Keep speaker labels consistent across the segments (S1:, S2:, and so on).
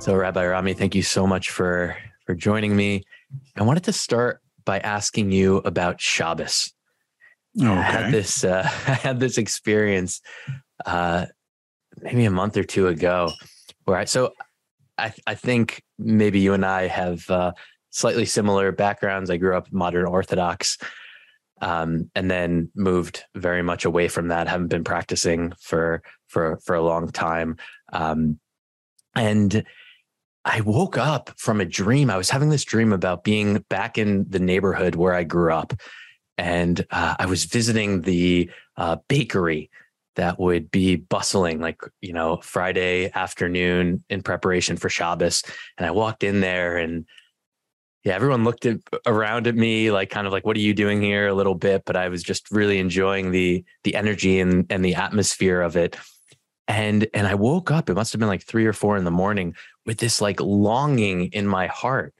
S1: So, Rabbi Rami, thank you so much for for joining me. I wanted to start by asking you about Shabbos.
S2: Okay.
S1: I had this uh, I had this experience uh, maybe a month or two ago where I so I I think maybe you and I have uh, slightly similar backgrounds. I grew up modern Orthodox, um, and then moved very much away from that. Haven't been practicing for for for a long time, um, and I woke up from a dream. I was having this dream about being back in the neighborhood where I grew up. And uh, I was visiting the uh, bakery that would be bustling, like, you know, Friday afternoon in preparation for Shabbos. And I walked in there and yeah, everyone looked at, around at me, like kind of like, what are you doing here a little bit? But I was just really enjoying the the energy and and the atmosphere of it. And and I woke up, it must have been like three or four in the morning with this like longing in my heart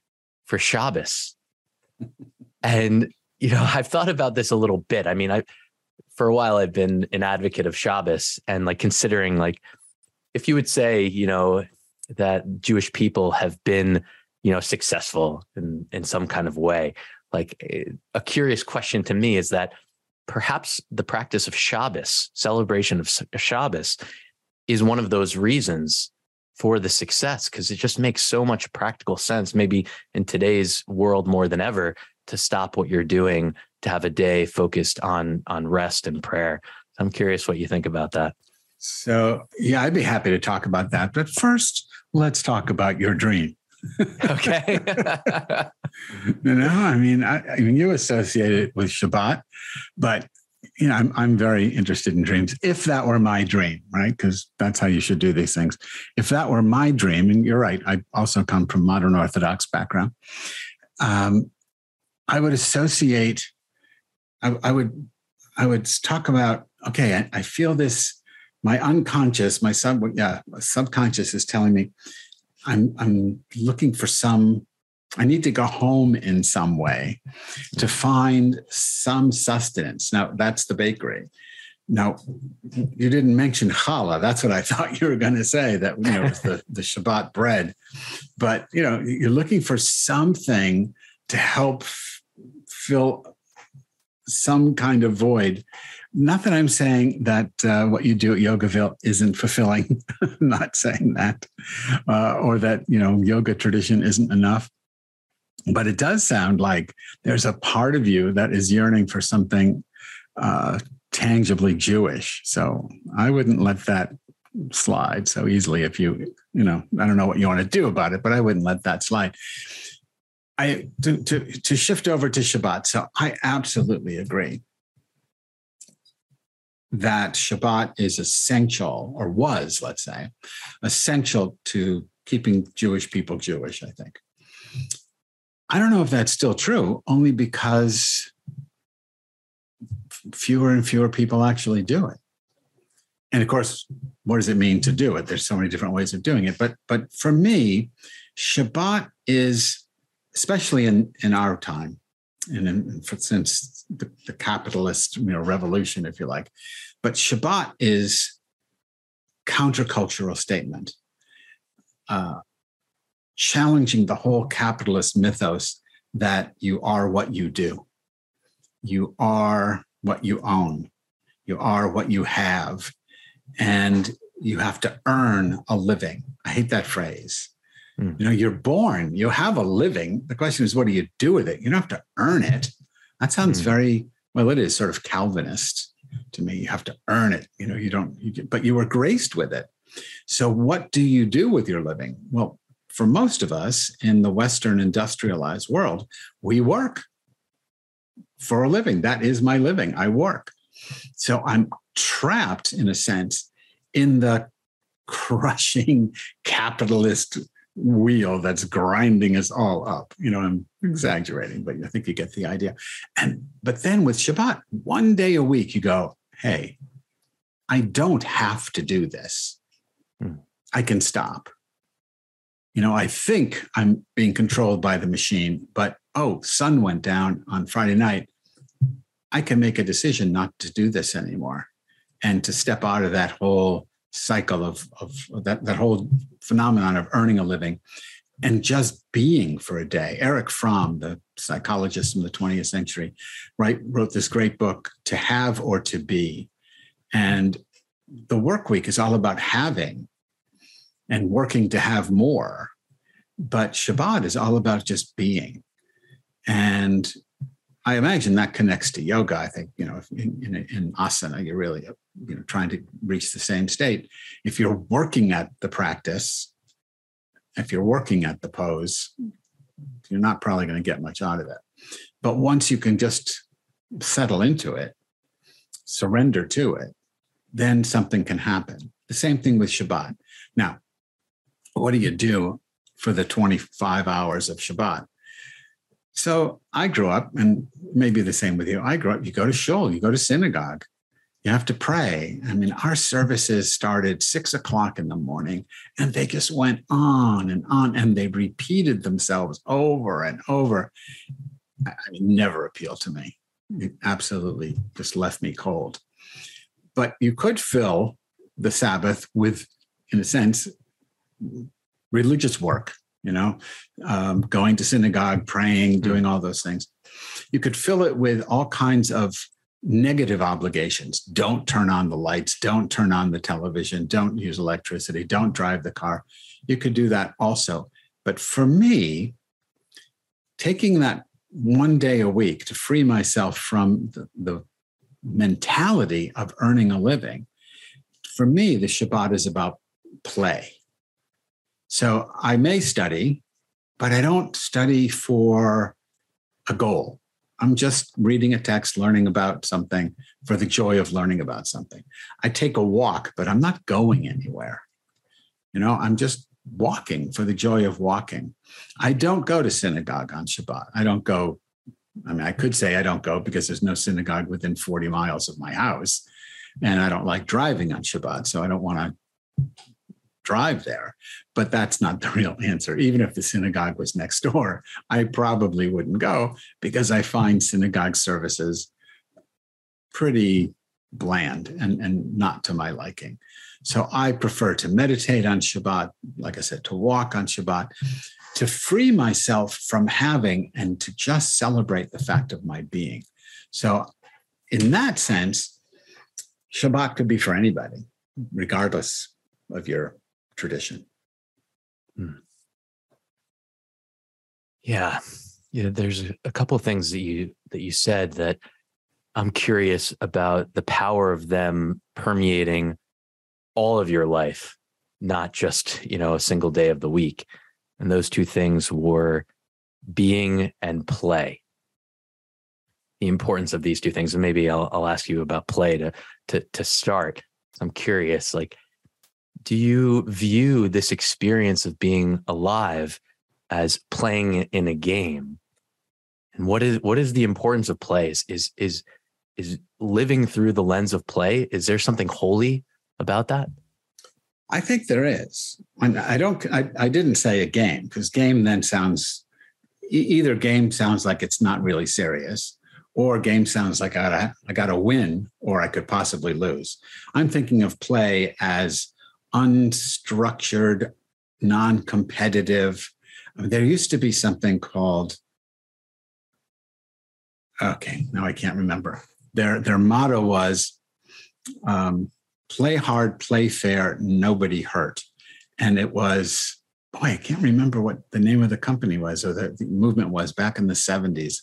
S1: for Shabbos. and, you know, I've thought about this a little bit. I mean, I, for a while, I've been an advocate of Shabbos and like considering like, if you would say, you know, that Jewish people have been, you know, successful in, in some kind of way, like eh, a curious question to me is that perhaps the practice of Shabbos, celebration of Shabbos, is one of those reasons for the success because it just makes so much practical sense maybe in today's world more than ever to stop what you're doing to have a day focused on on rest and prayer. I'm curious what you think about that.
S2: So yeah i'd be happy to talk about that but first let's talk about your dream.
S1: Okay.
S2: You know i mean I, I mean you associate it with shabbat but you know, I'm I'm very interested in dreams. If that were my dream, right? Because that's how you should do these things. If that were my dream, and you're right, I also come from modern Orthodox background. Um, I would associate. I, I, would I would talk about. Okay, I, I feel this. My unconscious, my sub, yeah, subconscious is telling me, I'm I'm looking for some I need to go home in some way to find some sustenance. Now, that's the bakery. Now, you didn't mention challah. That's what I thought you were going to say. That you know, was the the Shabbat bread, but you know, you're looking for something to help fill some kind of void. Not that I'm saying that uh, what you do at Yogaville isn't fulfilling. not saying that, uh, or that you know yoga tradition isn't enough but it does sound like there's a part of you that is yearning for something uh, tangibly Jewish. So I wouldn't let that slide so easily. If you, you know, I don't know what you want to do about it, but I wouldn't let that slide. I to to, to shift over to Shabbat. So I absolutely agree that Shabbat is essential, or was, let's say, essential to keeping Jewish people Jewish. I think. I don't know if that's still true, only because fewer and fewer people actually do it. And of course, what does it mean to do it? There's so many different ways of doing it. But but for me, Shabbat is, especially in, in our time, and in, for, since the, the capitalist you know, revolution, if you like, but Shabbat is countercultural statement. Uh, challenging the whole capitalist mythos that you are what you do. You are what you own. You are what you have. And you have to earn a living. I hate that phrase. Mm. You know, you're born, you have a living. The question is, what do you do with it? You don't have to earn it. That sounds mm. very, well, it is sort of Calvinist to me. You have to earn it. You know, you don't, you, but you were graced with it. So, what do you do with your living? Well, for most of us in the Western industrialized world, we work for a living. That is my living. I work. So I'm trapped, in a sense, in the crushing capitalist wheel that's grinding us all up. You know, I'm exaggerating, but I think you get the idea. And but then with Shabbat, one day a week, you go, hey, I don't have to do this. Hmm. I can stop you know, I think I'm being controlled by the machine, but oh, sun went down on Friday night. I can make a decision not to do this anymore and to step out of that whole cycle of, of that, that whole phenomenon of earning a living and just being for a day. Erich Fromm, the psychologist from the 20th century, right, wrote this great book, To Have or to Be. And the work week is all about having and working to have more. But Shabbat is all about just being. And I imagine that connects to yoga. I think, you know, in, in, in asana, you're really, you know, trying to reach the same state. If you're working at the practice, if you're working at the pose, you're not probably going to get much out of it. But once you can just settle into it, surrender to it, then something can happen. The same thing with Shabbat. Now, what do you do for the 25 hours of Shabbat? So I grew up, and maybe the same with you. I grew up, you go to shul, you go to synagogue, you have to pray. I mean, our services started six o'clock in the morning and they just went on and on and they repeated themselves over and over. I mean, never appealed to me. It absolutely just left me cold. But you could fill the Sabbath with, in a sense, religious work, you know, um, going to synagogue, praying, hmm. doing all those things. You could fill it with all kinds of negative obligations. Don't turn on the lights, don't turn on the television, don't use electricity, don't drive the car. You could do that also. But for me, taking that one day a week to free myself from the, the mentality of earning a living, for me, the Shabbat is about play. So I may study, but I don't study for a goal. I'm just reading a text, learning about something for the joy of learning about something. I take a walk, but I'm not going anywhere. You know, I'm just walking for the joy of walking. I don't go to synagogue on Shabbat. I don't go. I mean, I could say I don't go because there's no synagogue within 40 miles of my house. And I don't like driving on Shabbat. So I don't want to drive there. But that's not the real answer. Even if the synagogue was next door, I probably wouldn't go because I find synagogue services pretty bland and, and not to my liking. So I prefer to meditate on Shabbat, like I said, to walk on Shabbat, to free myself from having and to just celebrate the fact of my being. So, in that sense, Shabbat could be for anybody, regardless of your tradition. Hmm.
S1: Yeah. Yeah, there's a couple of things that you that you said that I'm curious about the power of them permeating all of your life, not just, you know, a single day of the week. And those two things were being and play. The importance of these two things. And maybe I'll, I'll ask you about play to to to start. I'm curious, like do you view this experience of being alive as playing in a game? And what is what is the importance of play? Is is is, is living through the lens of play is there something holy about that?
S2: I think there is. I don't i, I didn't say a game because game then sounds either game sounds like it's not really serious or game sounds like I gotta, I gotta win or I could possibly lose. I'm thinking of play as unstructured, non competitive. I mean, there used to be something called, okay, now I can't remember. Their, their motto was um, play hard, play fair, nobody hurt. And it was, boy, I can't remember what the name of the company was or the, the movement was back in the 70s.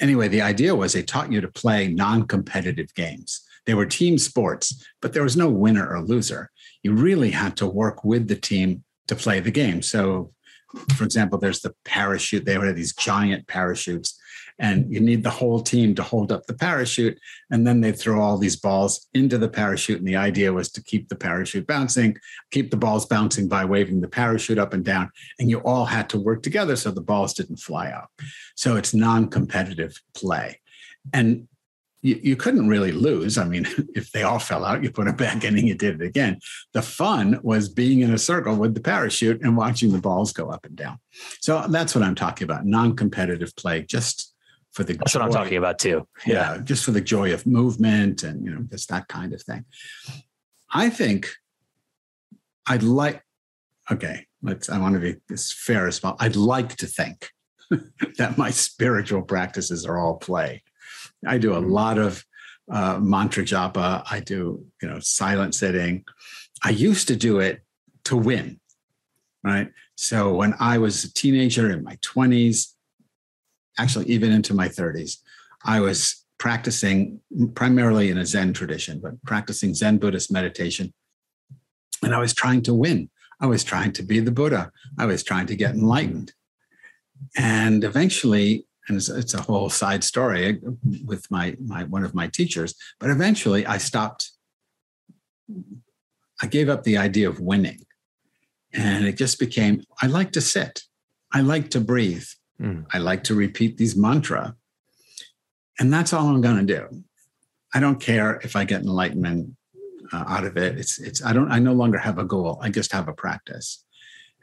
S2: Anyway, the idea was they taught you to play non competitive games. They were team sports, but there was no winner or loser you really had to work with the team to play the game. So, for example, there's the parachute. They have these giant parachutes, and you need the whole team to hold up the parachute. And then they throw all these balls into the parachute. And the idea was to keep the parachute bouncing, keep the balls bouncing by waving the parachute up and down. And you all had to work together so the balls didn't fly out. So it's non competitive play. And you, you couldn't really lose. I mean, if they all fell out, you put it back in and you did it again. The fun was being in a circle with the parachute and watching the balls go up and down. So that's what I'm talking about non competitive play, just for the
S1: That's joy. what I'm talking about too.
S2: Yeah. yeah. Just for the joy of movement and, you know, just that kind of thing. I think I'd like, okay, let's, I want to be as fair as possible. I'd like to think that my spiritual practices are all play. I do a lot of uh, mantra japa. I do, you know, silent sitting. I used to do it to win, right? So when I was a teenager in my 20s, actually even into my 30s, I was practicing primarily in a Zen tradition, but practicing Zen Buddhist meditation. And I was trying to win. I was trying to be the Buddha. I was trying to get enlightened. And eventually, and it's, it's, a whole side story with my, my one of my teachers, but eventually I stopped. I gave up the idea of winning. And it just became I like to sit. I like to breathe. Mm. I like to repeat these mantra. And that's all I'm going to do. I don't care if I get enlightenment uh, out of it. It's it's I don't I no longer have a goal. I just have a practice.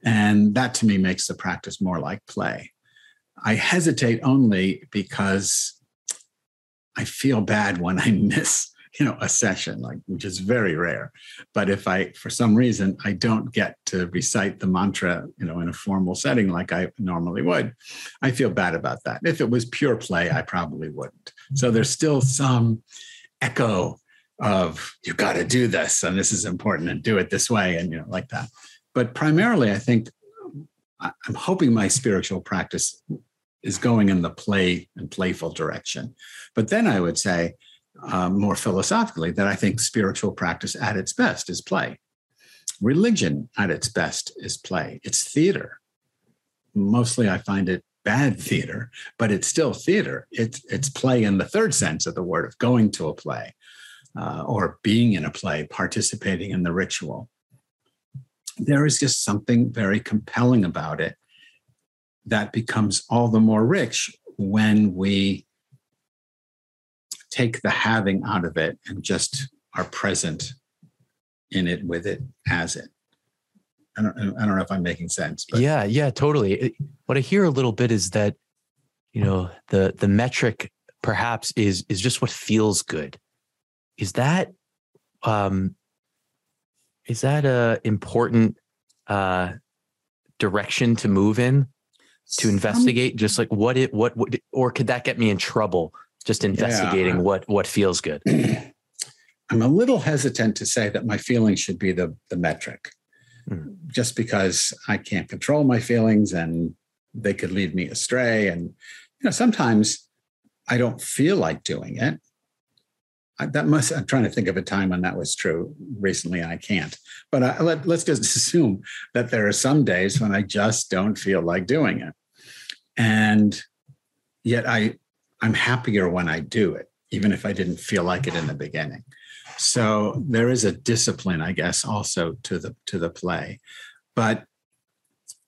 S2: And that to me makes the practice more like play. I hesitate only because I feel bad when I miss you know a session like which is very rare. But if i for some reason i don't get to recite the mantra you know in a formal setting like i normally would i feel bad about that. If it was pure play i probably wouldn't. So there's still some echo of you got to do this and this is important and do it this way and you know like that. But primarily i think i'm hoping my spiritual practice is going in the play and playful direction but then i would say um, more philosophically that I think spiritual practice at its best is play. Religion at its best is play. It's theater. Mostly I find it bad theater, but it's still theater. It's, it's play in the third sense of the word of going to a play uh, or being in a play, participating in the ritual. There is just something very compelling about it that becomes all the more rich when we take the having out of it and just are present in it with it as it. I don't, I don't know if I'm making sense.
S1: But. Yeah, yeah, totally. What I hear a little bit is that, you know, the the metric perhaps is is just what feels good. Is that um is that a important uh direction to move in to investigate just like what it what, what or could that get me in trouble? Just investigating yeah. what what feels good.
S2: I'm a little hesitant to say that my feelings should be the the metric. Mm. just because i can't control my feelings and they could lead me astray and you know sometimes i don't feel like doing it. I, that must i'm trying to think of a time when that was true recently and i can't. But I, let, let's just assume that there are some days when i just don't feel like doing it and yet i I'm happier when I do it, even if I didn't feel like it in the beginning. So there is a discipline, I guess, also to the to the play. But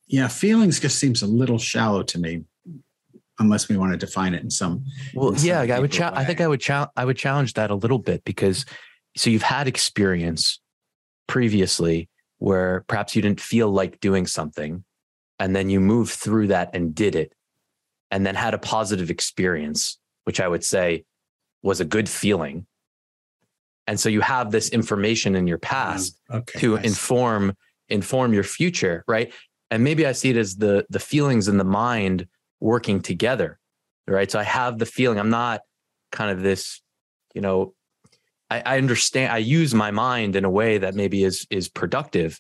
S2: yeah, feelings just seems a little shallow to me, unless we want to define it in some.
S1: Well, in some yeah, I would. Cha- I think I would. Cha- I would challenge that a little bit because so you've had experience previously where perhaps you didn't feel like doing something, and then you moved through that and did it, and then had a positive experience, which I would say was a good feeling. And so you have this information in your past mm, okay, to nice. inform inform your future, right? And maybe I see it as the the feelings and the mind working together, right? So I have the feeling I'm not kind of this, you know, I, I understand. I use my mind in a way that maybe is is productive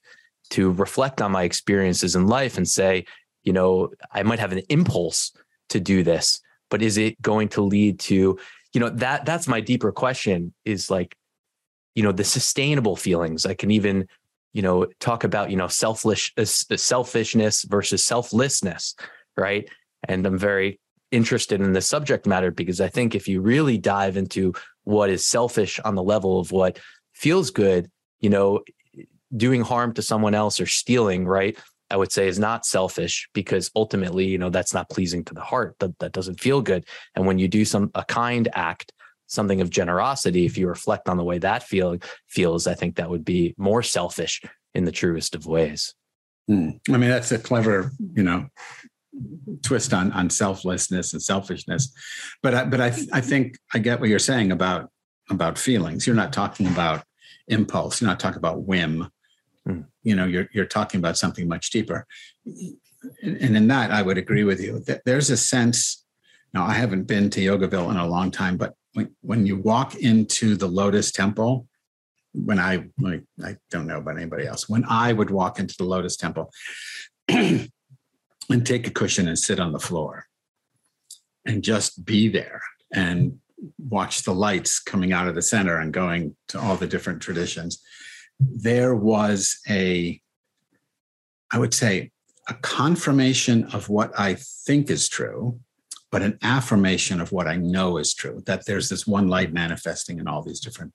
S1: to reflect on my experiences in life and say, you know, I might have an impulse to do this but is it going to lead to you know that that's my deeper question is like you know the sustainable feelings. I can even you know talk about you know selfish uh, selfishness versus selflessness right? And i'm very interested in the subject matter because i think if you really dive into what is selfish on the level of what feels good you know doing harm to someone else or stealing right I would say is not selfish because ultimately, you know, that's not pleasing to the heart. That that doesn't feel good. And when you do some a kind act, something of generosity, if you reflect on the way that feel feels, I think that would be more selfish in the truest of ways.
S2: Mm. I mean, that's a clever, you know, twist on on selflessness and selfishness. But I, but I I think I get what you're saying about about feelings. You're not talking about impulse. You're not talking about whim Hmm. You know, you're you're talking about something much deeper. And in that, I would agree with you. That There's a sense. Now, I haven't been to Yogaville in a long time, but when, when you walk into the Lotus Temple, when I like, I don't know about anybody else. When I would walk into the Lotus Temple and take a cushion and sit on the floor and just be there and watch the lights coming out of the center and going to all the different traditions, there was a, I would say, a confirmation of what I think is true, but an affirmation of what I know is true. That there's this one light manifesting in all these different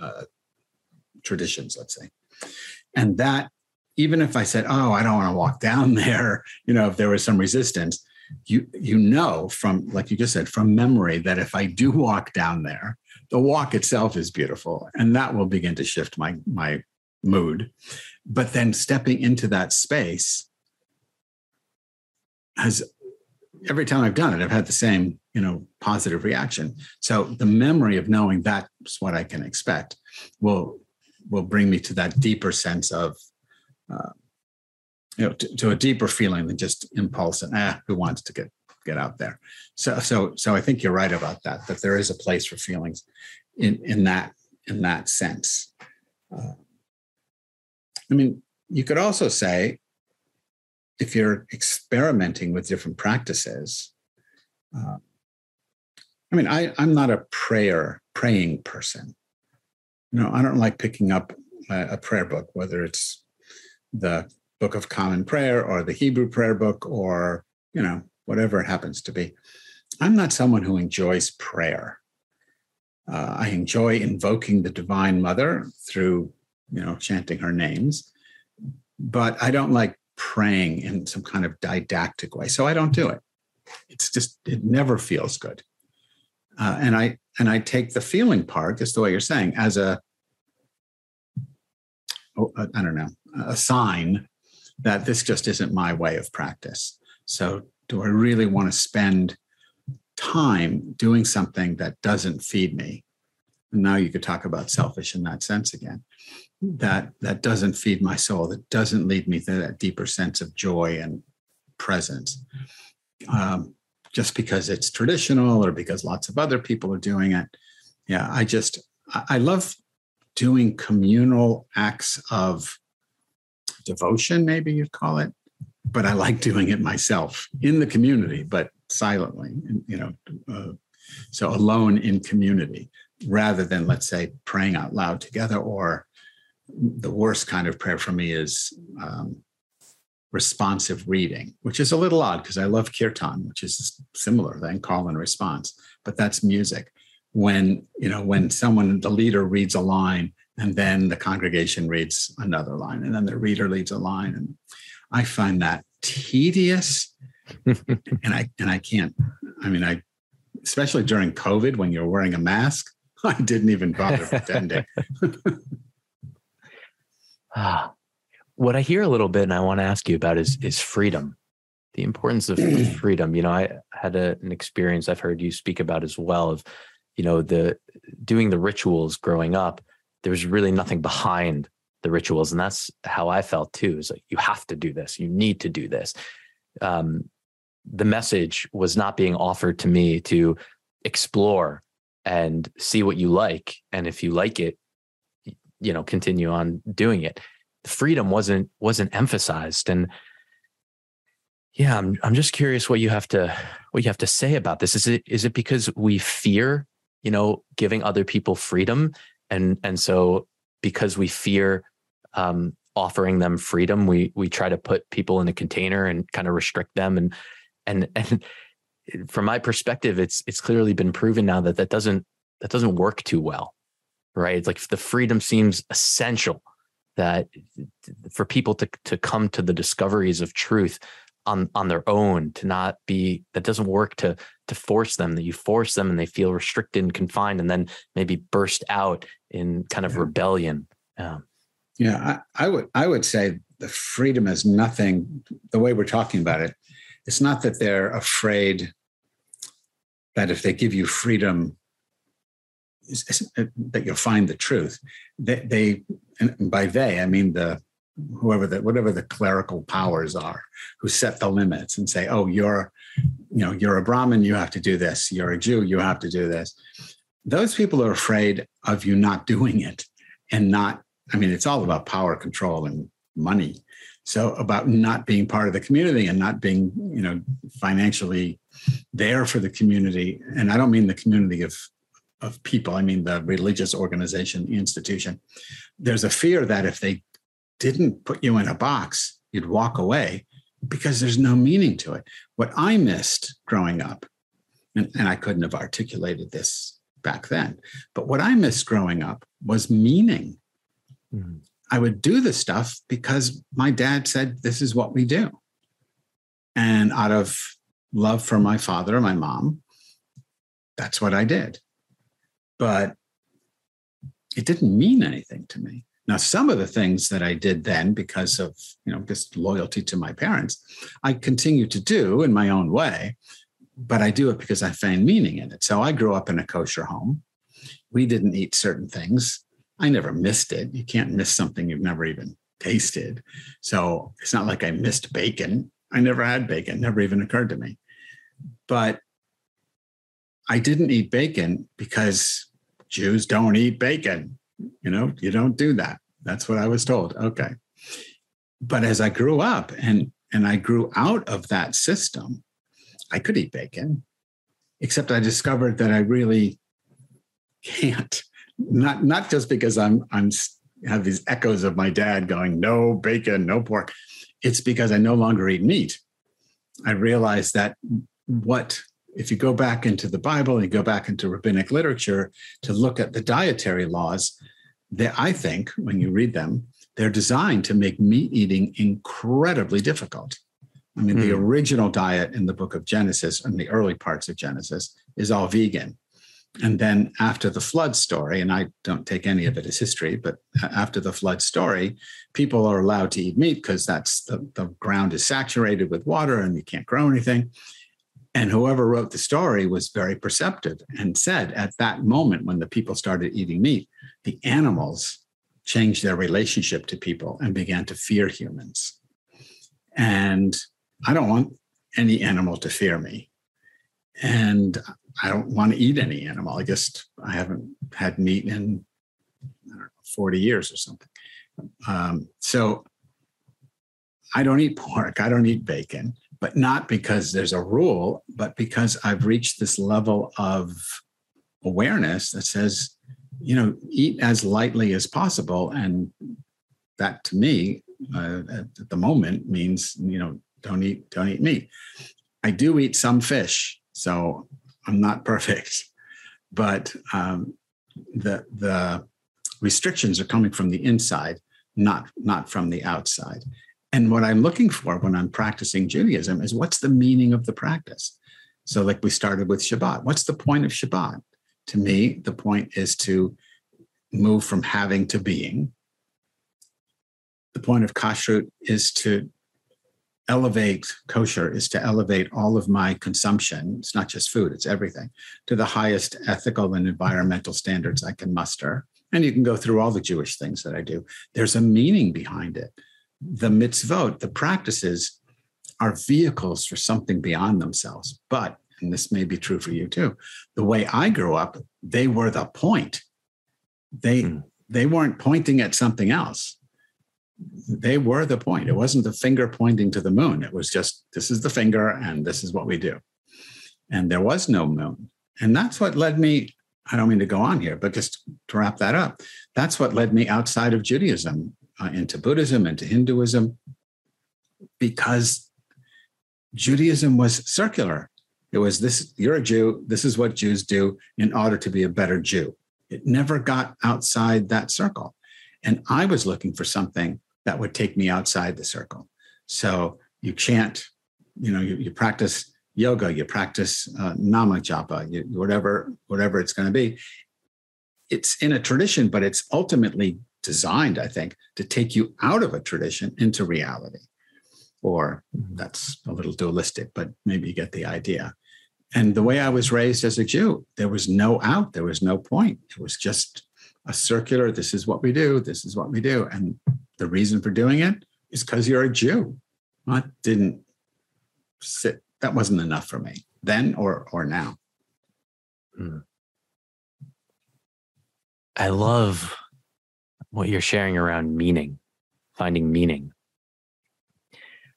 S2: uh, traditions, let's say. And that, even if I said, "Oh, I don't want to walk down there," you know, if there was some resistance, you you know from like you just said from memory that if I do walk down there, the walk itself is beautiful, and that will begin to shift my my mood. But then stepping into that space has every time I've done it, I've had the same, you know, positive reaction. So the memory of knowing that's what I can expect will will bring me to that deeper sense of, uh, you know, to, to, a deeper feeling than just impulse and ah, who wants to get get out there. So so so I think you're right about that. That there is a place for feelings in in that in that sense. Uh, I mean, you could also say if you're experimenting with different practices, uh, I mean, I, I'm not a prayer praying person. You know, I don't like picking up a, a prayer book, whether it's the Book of Common Prayer or the Hebrew prayer book or, you know, whatever it happens to be. I'm not someone who enjoys prayer. Uh, I enjoy invoking the Divine Mother through, you know, chanting her names, but I don't like praying in some kind of didactic way. So I don't do it. It's just it never feels good. Uh, and I and I take the feeling part, just the way you're saying, as a oh, I don't know a sign that this just isn't my way of practice. So do I really want to spend time doing something that doesn't feed me? And now you could talk about selfish in that sense again. That that doesn't feed my soul that doesn't lead me to that deeper sense of joy and presence. Um, just because it's traditional or because lots of other people are doing it. Yeah i just i love doing communal acts of devotion maybe you'd call it but i like doing it myself in the community but silently you know uh, so alone in community rather than let's say praying out loud together or the worst kind of prayer for me is um, responsive reading, which is a little odd because I love kirtan, which is similar than call and response, but that's music. When you know when someone the leader reads a line and then the congregation reads another line and then the reader reads a line and I find that tedious and I and I can't I mean I especially during COVID when you're wearing a mask I didn't even bother pretending.
S1: Ah, what I hear a little bit, and I want to ask you about is is freedom, the importance of freedom. You know, I had a, an experience I've heard you speak about as well of, you know, the doing the rituals growing up. There was really nothing behind the rituals, and that's how I felt too. Is like you have to do this, you need to do this. Um, the message was not being offered to me to explore and see what you like, and if you like it, you know continue on doing it freedom wasn't wasn't emphasized and yeah i'm i'm just curious what you have to what you have to say about this is it is it because we fear you know giving other people freedom and and so because we fear um offering them freedom we we try to put people in a container and kind of restrict them and and and from my perspective it's it's clearly been proven now that that doesn't that doesn't work too well right? It's like the freedom seems essential that for people to to come to the discoveries of truth on on their own to not be that doesn't work to to force them that you force them and they feel restricted and confined and then maybe burst out in kind of yeah. rebellion um,
S2: yeah I, I would i would say the freedom is nothing the way we're talking about it it's not that they're afraid that if they give you freedom that you'll find the truth. They, they and by they I mean the whoever the whatever the clerical powers are who set the limits and say, oh, you're you know you're a Brahmin, you have to do this. You're a Jew, you have to do this. Those people are afraid of you not doing it and not. I mean, it's all about power, control, and money. So about not being part of the community and not being, you know, financially there for the community. And I don't mean the community of of people. I mean the religious organization, institution. There's a fear that if they didn't put you in a box, you'd walk away because there's no meaning to it. What I missed growing up, and, and I couldn't have articulated this back then, but what I missed growing up was meaning. Mm-hmm. I would do the stuff because my dad said, This is what we do. And out of love for my father and my mom, that's what I did. But it didn't mean anything to me. Now, some of the things that I did then, because of you know just loyalty to my parents, I continue to do in my own way, but I do it because I find meaning in it. So I grew up in a kosher home. We didn't eat certain things. I never missed it. You can't miss something you've never even tasted. So it's not like I missed bacon. I never had bacon, never even occurred to me. But I didn't eat bacon because Jews don't eat bacon. You know, you don't do that. That's what I was told. Okay. But as I grew up and and I grew out of that system, I could eat bacon, except I discovered that I really can't. Not not just because I'm I'm have these echoes of my dad going no bacon, no pork. It's because I no longer eat meat. I realized that what if you go back into the Bible and you go back into rabbinic literature to look at the dietary laws, that I think when you read them, they're designed to make meat eating incredibly difficult. I mean, mm. the hmm. original diet in the book of Genesis and the early parts of Genesis is all vegan. And then after the flood story, and I don't take any of it as history, but after the flood story, people are allowed to eat meat because that's the, the ground is saturated with water and you can't grow anything. And whoever wrote the story was very perceptive and said at that moment when the people started eating meat, the animals changed their relationship to people and began to fear humans. And I don't want any animal to fear me. And I don't want to eat any animal. I just, I haven't had meat in know, 40 years or something. Um, so I don't eat pork. I don't eat bacon but not because there's a rule, but because I've reached this level of awareness that says, you know, eat as lightly as possible. And that to me, uh, at the moment means, you know, don't eat, don't eat meat. I do eat some fish, so I'm not perfect, but um, the the restrictions are coming from the inside, not not from the outside. And what I'm looking for when I'm practicing Judaism is what's the meaning of the practice? So, like we started with Shabbat, what's the point of Shabbat? To me, the point is to move from having to being. The point of kashrut is to elevate kosher is to elevate all of my consumption it's not just food it's everything to the highest ethical and environmental standards i can muster and you can go through all the jewish things that i do there's a meaning behind it the mitzvot, the practices, are vehicles for something beyond themselves. But, and this may be true for you too, the way I grew up, they were the point. They mm. they weren't pointing at something else. They were the point. It wasn't the finger pointing to the moon. It was just this is the finger and this is what we do. And there was no moon. And that's what led me I don't mean to go on here, but just to wrap that up, that's what led me outside of Judaism uh, into Buddhism, into Hinduism, because Judaism was circular. It was this you're a Jew, this is what Jews do in order to be a better Jew. It never got outside that circle. And I was looking for something that would take me outside the circle. So you chant, you know, you, you practice yoga, you practice uh, nama japa, you, whatever, whatever it's going to be. It's in a tradition, but it's ultimately designed, I think, to take you out of a tradition into reality. Or mm-hmm. that's a little dualistic, but maybe you get the idea. And the way I was raised as a Jew, there was no out, there was no point. It was just a circular, this is what we do, this is what we do. And the reason for doing it is because you're a Jew. That didn't sit, that wasn't enough for me then or or now.
S1: Hmm. I love what you're sharing around meaning, finding meaning.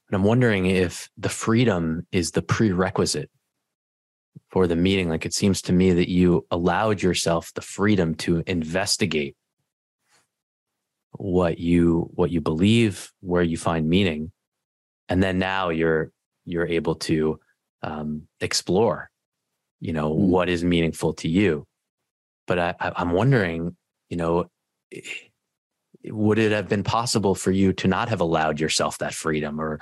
S1: And I'm wondering if the freedom is the prerequisite for the meeting. Like it seems to me that you allowed yourself the freedom to investigate what you what you believe, where you find meaning, and then now you're you're able to um, explore, you know, mm. what is meaningful to you. But I, I'm wondering, you know, would it have been possible for you to not have allowed yourself that freedom, or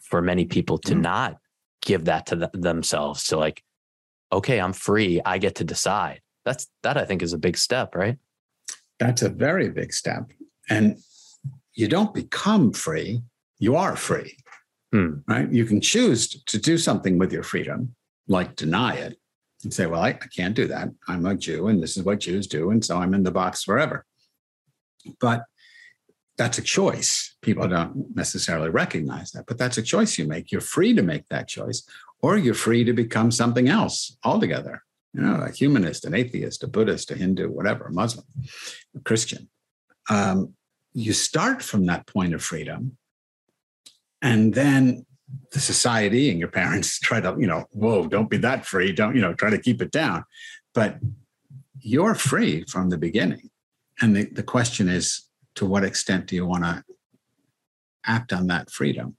S1: for many people to mm. not give that to th- themselves? To like, okay, I'm free. I get to decide. That's that I think is a big step, right?
S2: That's a very big step. And you don't become free, you are free. Hmm. Right? You can choose to do something with your freedom, like deny it and say, well, I, I can't do that. I'm a Jew and this is what Jews do. And so I'm in the box forever. But that's a choice. People don't necessarily recognize that, but that's a choice you make. You're free to make that choice, or you're free to become something else altogether. You know, a humanist, an atheist, a Buddhist, a Hindu, whatever, a Muslim, a Christian um, you start from that point of freedom and then the society and your parents try to you know whoa don't be that free. Don't you know try to keep it down. But you're free from the beginning. And the, the question is to what extent do you want to act on that freedom?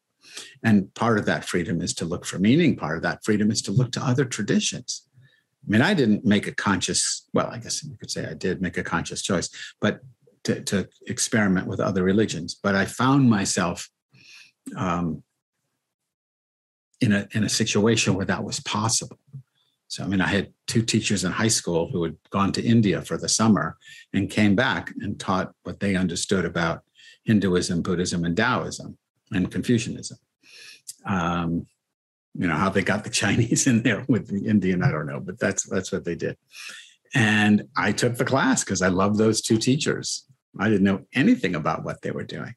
S2: And part of that freedom is to look for meaning. Part of that freedom is to look to other traditions. I mean i didn't make a conscious well i guess you could say i did make a conscious choice but to, to experiment with other religions. But I found myself um, in a in a situation where that was possible. So I mean, I had two teachers in high school who had gone to India for the summer and came back and taught what they understood about Hinduism, Buddhism, and Taoism and Confucianism. Um, you know how they got the Chinese in there with the Indian, I don't know, but that's that's what they did. And I took the class because I loved those two teachers. I didn't know anything about what they were doing.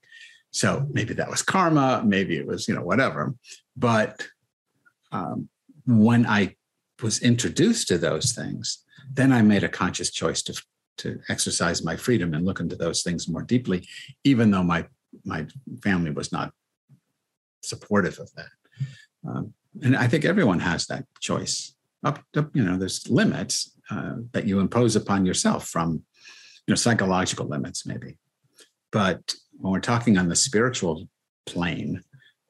S2: So maybe that was karma, maybe it was, you know, whatever. But um, when I was introduced to those things, then I made a conscious choice to, to exercise my freedom and look into those things more deeply, even though my, my family was not supportive of that. Um, and I think everyone has that choice. Up, you know, there's limits uh, that you impose upon yourself from you know psychological limits maybe. But when we're talking on the spiritual plane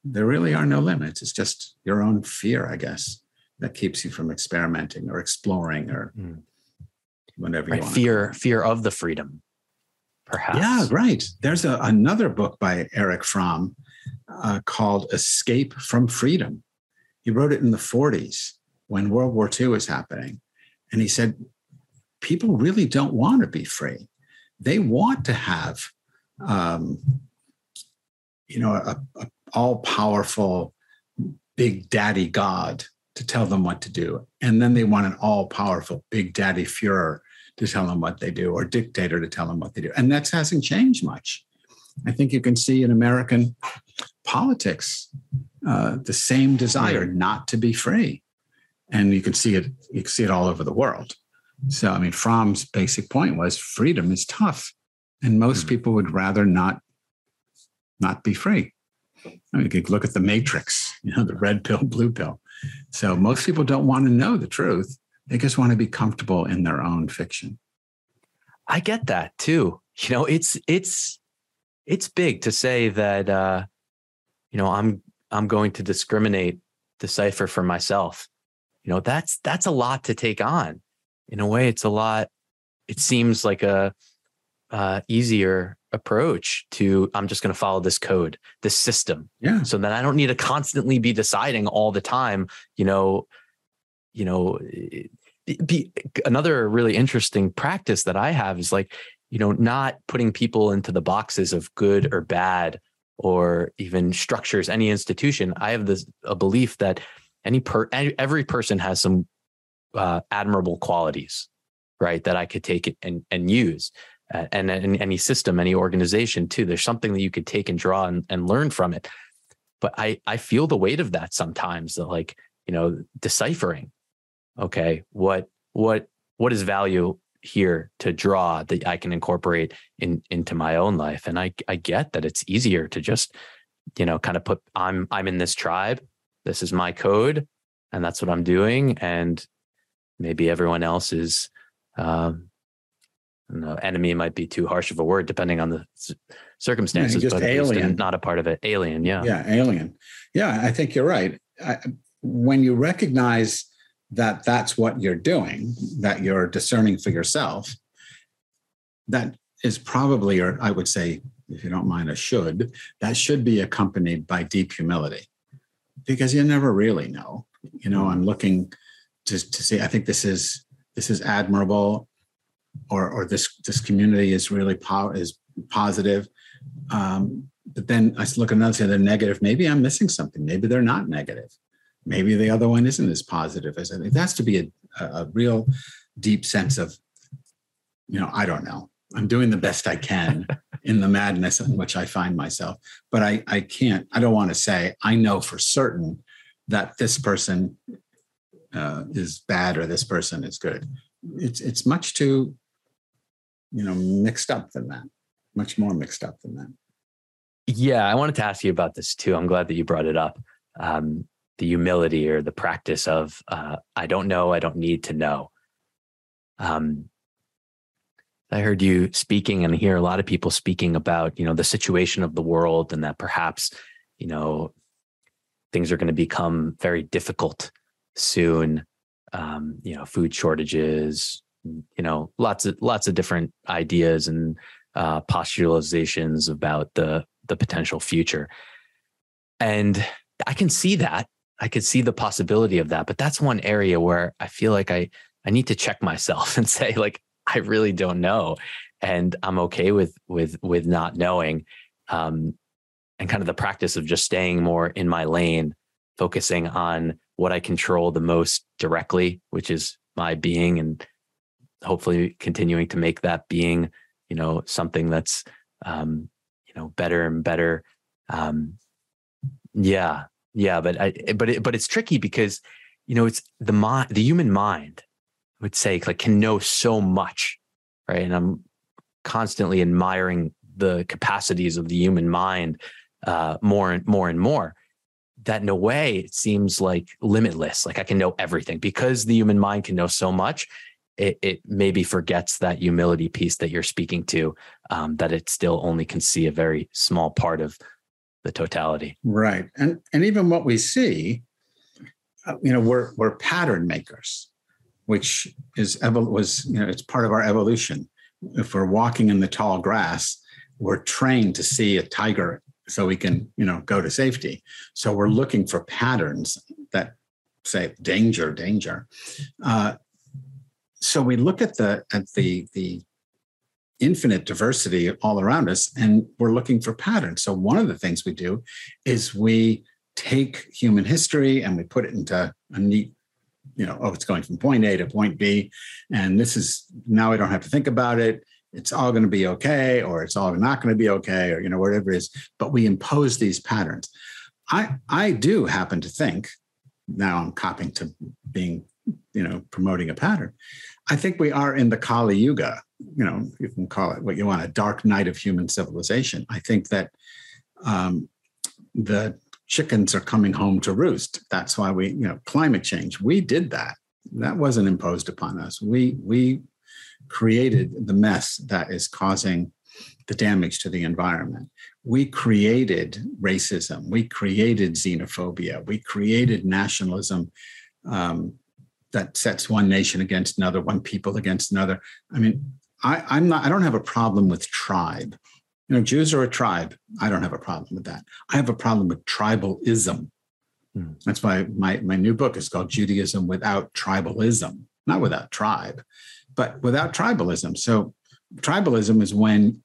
S2: there really are no limits. It's just your own fear i guess that keeps you from experimenting or exploring or mm. whatever
S1: right. fear fear of the freedom perhaps.
S2: Yeah right. There's a, another book by Erich Fromm uh, called escape from freedom. He wrote it in the 40s when world war ii was happening. And he said people really don't want to be free. They want to have, um, you know, a, a all powerful big daddy God to tell them what to do. And then they want an all powerful big daddy Fuhrer to tell them what they do or dictator to tell them what they do. And that hasn't changed much. I think you can see in American politics uh, the same desire not to be free. And you can see it, you can see it all over the world. So, I mean, Fromm's basic point was freedom is tough, and most mm-hmm. people would rather not not be free. I mean, you could look at the Matrix, you know, the red pill, blue pill. So most people don't want to know the truth; they just want to be comfortable in their own fiction.
S1: I get that too. You know, it's it's it's big to say that uh, you know I'm I'm going to discriminate, decipher for myself. You know, that's that's a lot to take on in a way, it's a lot. It seems like a uh, easier approach to I'm just going to follow this code, this system.
S2: Yeah.
S1: So that I don't need to constantly be deciding all the time. You know, you know, be, another really interesting practice that I have is like, you know, not putting people into the boxes of good or bad or even structures any institution. I have this a belief that any per every person has some uh, admirable qualities, right? That I could take it and and use. and, and any system, any organization too. There's something that you could take and draw and, and learn from it. But I I feel the weight of that sometimes. That like you know deciphering, okay, what what what is value here to draw that I can incorporate in into my own life. And I I get that it's easier to just, you know, kind of put I'm I'm in this tribe. This is my code, and that's what I'm doing. And maybe everyone else is um no, enemy might be too harsh of a word depending on the circumstances,
S2: yeah, but alien.
S1: not a part of it. Alien, yeah.
S2: Yeah, alien. Yeah, I think you're right. I, when you recognize that that's what you're doing, that you're discerning for yourself, that is probably, or I would say, if you don't mind, a should, that should be accompanied by deep humility because you never really know. You know, I'm looking to, to see, I think this is this is admirable or or this this community is really po- is positive. Um, but then I look at another say they're negative. Maybe I'm missing something. Maybe they're not negative maybe the other one isn't as positive as I think. That's to be a, a real deep sense of, you know, I don't know. I'm doing the best I can in the madness in which I find myself. But I, I can't, I don't want to say, I know for certain that this person uh, is bad or this person is good. It's, it's much too, you know, mixed up than that, much more mixed up than that.
S1: Yeah, I wanted to ask you about this too. I'm glad that you brought it up. Um, the humility or the practice of uh, I don't know, I don't need to know. Um, I heard you speaking and hear a lot of people speaking about you know the situation of the world and that perhaps you know things are going to become very difficult soon. Um, you know, food shortages. You know, lots of lots of different ideas and uh, postulations about the the potential future. And I can see that I could see the possibility of that. But that's one area where I feel like I I need to check myself and say like I really don't know, and I'm okay with with with not knowing, um, and kind of the practice of just staying more in my lane, focusing on what I control the most directly, which is my being, and hopefully continuing to make that being, you know, something that's um, you know better and better. Um, yeah, yeah, but I but it, but it's tricky because you know it's the mind, the human mind. I would say like can know so much, right? And I'm constantly admiring the capacities of the human mind uh, more and more and more. That in a way it seems like limitless. Like I can know everything because the human mind can know so much. It, it maybe forgets that humility piece that you're speaking to, um, that it still only can see a very small part of the totality.
S2: Right. And and even what we see, uh, you know, we're we're pattern makers, which is was you know it's part of our evolution. If we're walking in the tall grass, we're trained to see a tiger so we can you know go to safety. So we're looking for patterns that say danger, danger. Uh, so we look at the at the the infinite diversity all around us and we're looking for patterns so one of the things we do is we take human history and we put it into a neat you know oh it's going from point a to point b and this is now i don't have to think about it it's all going to be okay or it's all not going to be okay or you know whatever it is but we impose these patterns i i do happen to think now i'm copying to being you know promoting a pattern i think we are in the kali yuga you know, you can call it what you want, a dark night of human civilization. I think that um, the chickens are coming home to roost. That's why we, you know, climate change. We did that. That wasn't imposed upon us. We we created the mess that is causing the damage to the environment. We created racism. We created xenophobia. We created nationalism um, that sets one nation against another, one people against another. I mean, I, I'm not, I don't have a problem with tribe. You know, Jews are a tribe. I don't have a problem with that. I have a problem with tribalism. Hmm. That's why my, my new book is called Judaism Without Tribalism, not without tribe, but without tribalism. So, tribalism is when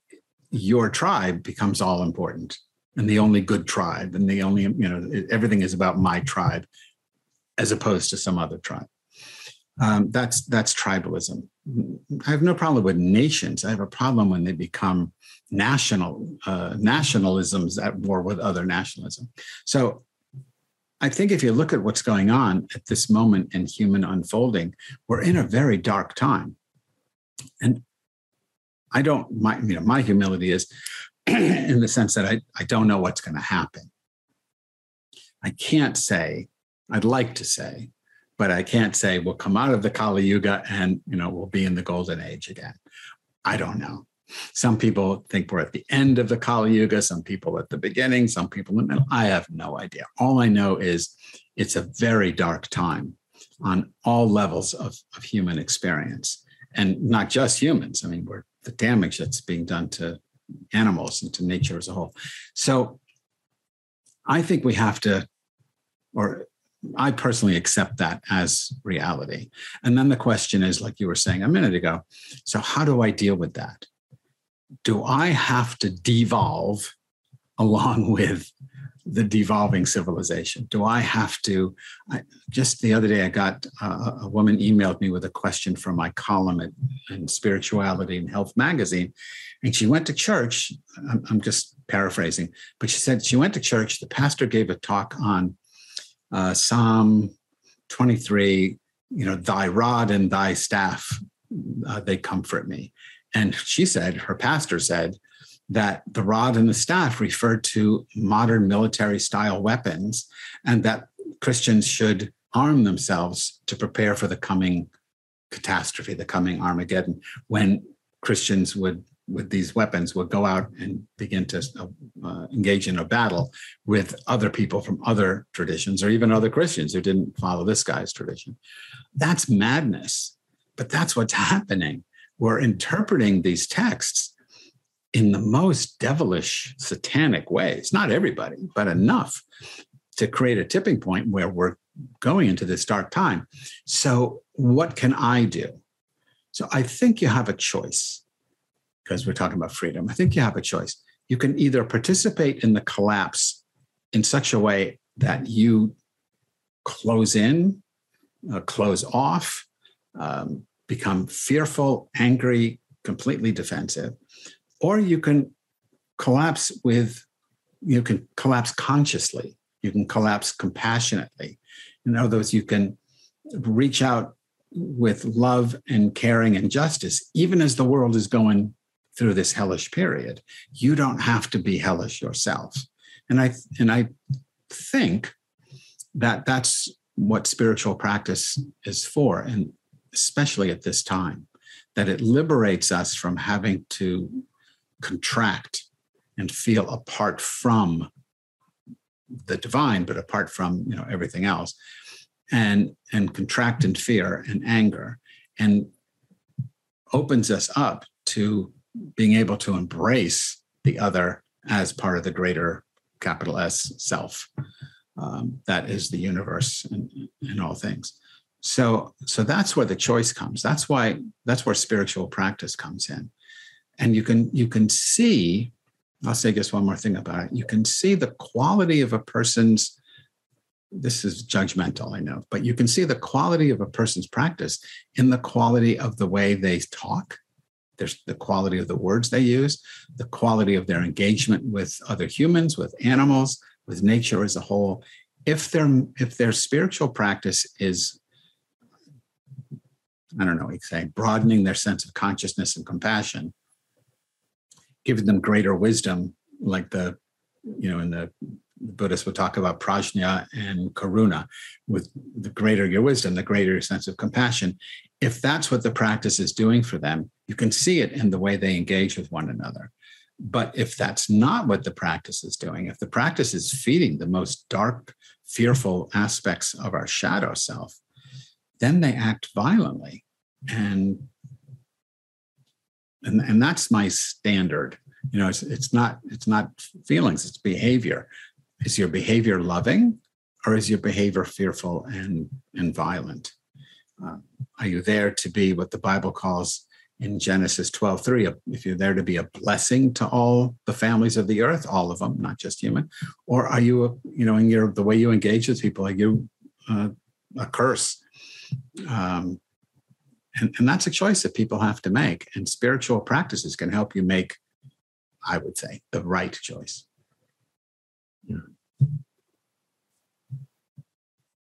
S2: your tribe becomes all important and the only good tribe, and the only, you know, everything is about my tribe as opposed to some other tribe. Um, that's that's tribalism. I have no problem with nations. I have a problem when they become national uh, nationalisms at war with other nationalism. So I think if you look at what's going on at this moment in human unfolding, we're in a very dark time. And I don't, my, you know, my humility is in the sense that I, I don't know what's going to happen. I can't say, I'd like to say, but I can't say we'll come out of the Kali Yuga and, you know, we'll be in the golden age again. I don't know. Some people think we're at the end of the Kali Yuga, some people at the beginning, some people in the middle. I have no idea. All I know is it's a very dark time on all levels of, of human experience and not just humans. I mean, we're the damage that's being done to animals and to nature as a whole. So I think we have to, or I personally accept that as reality. And then the question is, like you were saying a minute ago, so how do I deal with that? do I have to devolve along with the devolving civilization? Do I have to? I, just the other day, I got uh, a woman emailed me with a question from my column at, in Spirituality and Health magazine, and she went to church. I'm, I'm, just paraphrasing, but she said she went to church. The pastor gave a talk on uh, Psalm 23. You know, thy rod and thy staff, uh, they comfort me. And she said, her pastor said, that the rod and the staff referred to modern military style weapons and that Christians should arm themselves to prepare for the coming catastrophe, the coming Armageddon, when Christians would, with these weapons, would go out and begin to uh, engage in a battle with other people from other traditions or even other Christians who didn't follow this guy's tradition. That's madness, but that's what's happening We're interpreting these texts in the most devilish, satanic ways. Not everybody, but enough to create a tipping point where we're going into this dark time. So, what can I do? So, I think you have a choice because we're talking about freedom. I think you have a choice. You can either participate in the collapse in such a way that you close in, uh, close off, um, become fearful, angry, completely defensive, or you can collapse with, you can collapse consciously, you can collapse compassionately. In other words, you can reach out with love and caring and justice, even as the world is going through this hellish period. You don't have to be hellish yourself. And I and I think that that's what spiritual practice is for. And especially at this time, that it liberates us from having to contract and feel apart from the divine, but apart from you know everything else, and and contract in fear and anger, and opens us up to being able to embrace the other as part of the greater capital S self um, that is the universe and, and all things. So so that's where the choice comes. That's why that's where spiritual practice comes in and you can you can see i'll say just one more thing about it. You can see the quality of a person's this is judgmental i know but you can see the quality of a person's practice in the quality of the way they talk. There's the quality of the words they use the quality of their engagement with other humans with animals with nature as a whole. If their if their spiritual practice is I don't know, say broadening their sense of consciousness and compassion, giving them greater wisdom, like the, you know, in the Buddhists would talk about prajna and karuna. With the greater your wisdom, the greater your sense of compassion. If that's what the practice is doing for them, you can see it in the way they engage with one another. But if that's not what the practice is doing, if the practice is feeding the most dark, fearful aspects of our shadow self, then they act violently and and and that's my standard. You know it's it's not it's not feelings it's behavior. Is your behavior loving or is your behavior fearful and and violent? Uh, are you there to be what the bible calls in genesis 12 3 if you're there to be a blessing to all the families of the earth all of them not just human or are you a, you know in your the way you engage with people are you uh, a curse? Um, And, and that's a choice that people have to make. And spiritual practices can help you make, I would say, the right choice.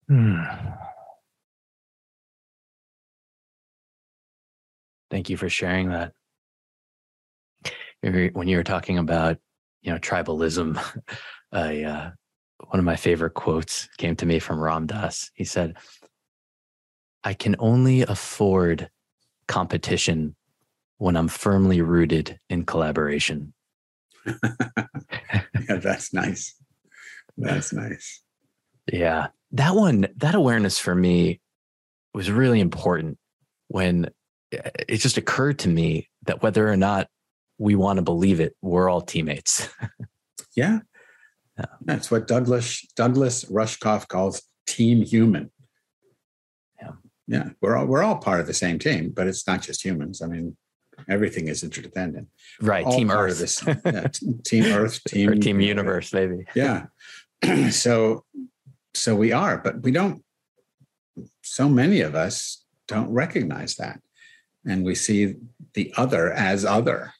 S1: Hmm. Thank you for sharing that. When you were talking about, you know, tribalism, I, uh, one of my favorite quotes came to me from Ram Dass. He said, I can only afford competition when I'm firmly rooted in collaboration.
S2: yeah, that's nice. That's nice.
S1: Yeah. That one, that awareness for me was really important when eh, it just occurred to me that whether or not we want to believe it, we're all teammates.
S2: yeah. yeah. That's what Douglas Douglas Rushkoff calls team human. Yeah. We're all we're all part of the same team, but it's not just humans. I mean, everything is interdependent.
S1: Right. Team Earth. This,
S2: yeah, team Earth, team
S1: or team universe, maybe.
S2: Yeah. so so we are, but we don't so many of us don't recognize that. And we see the other as other.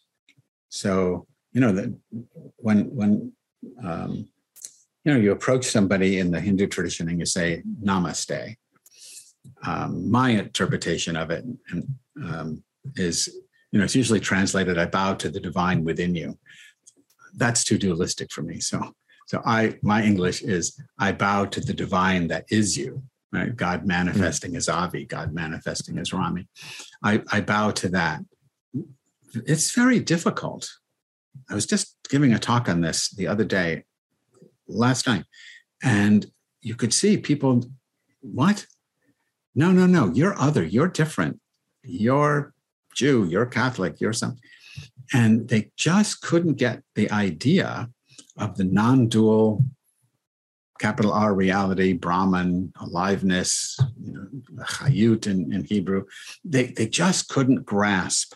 S2: So, you know, that when when um, you know you approach somebody in the Hindu tradition and you say namaste, um, my interpretation of it um, is you know, it's usually translated, I bow to the divine within you. That's too dualistic for me. So, so I, my English is, I bow to the divine that is you, right? God manifesting mm-hmm. as Avi, God manifesting as Rami. I, I bow to that. It's very difficult. I was just giving a talk on this the other day, last night, and you could see people, what? No, no, no, you're other, you're different. You're Jew, you're Catholic, you're something. And they just couldn't get the idea of the non dual capital R reality, Brahman, aliveness, you know, chayut in, in Hebrew. They, they just couldn't grasp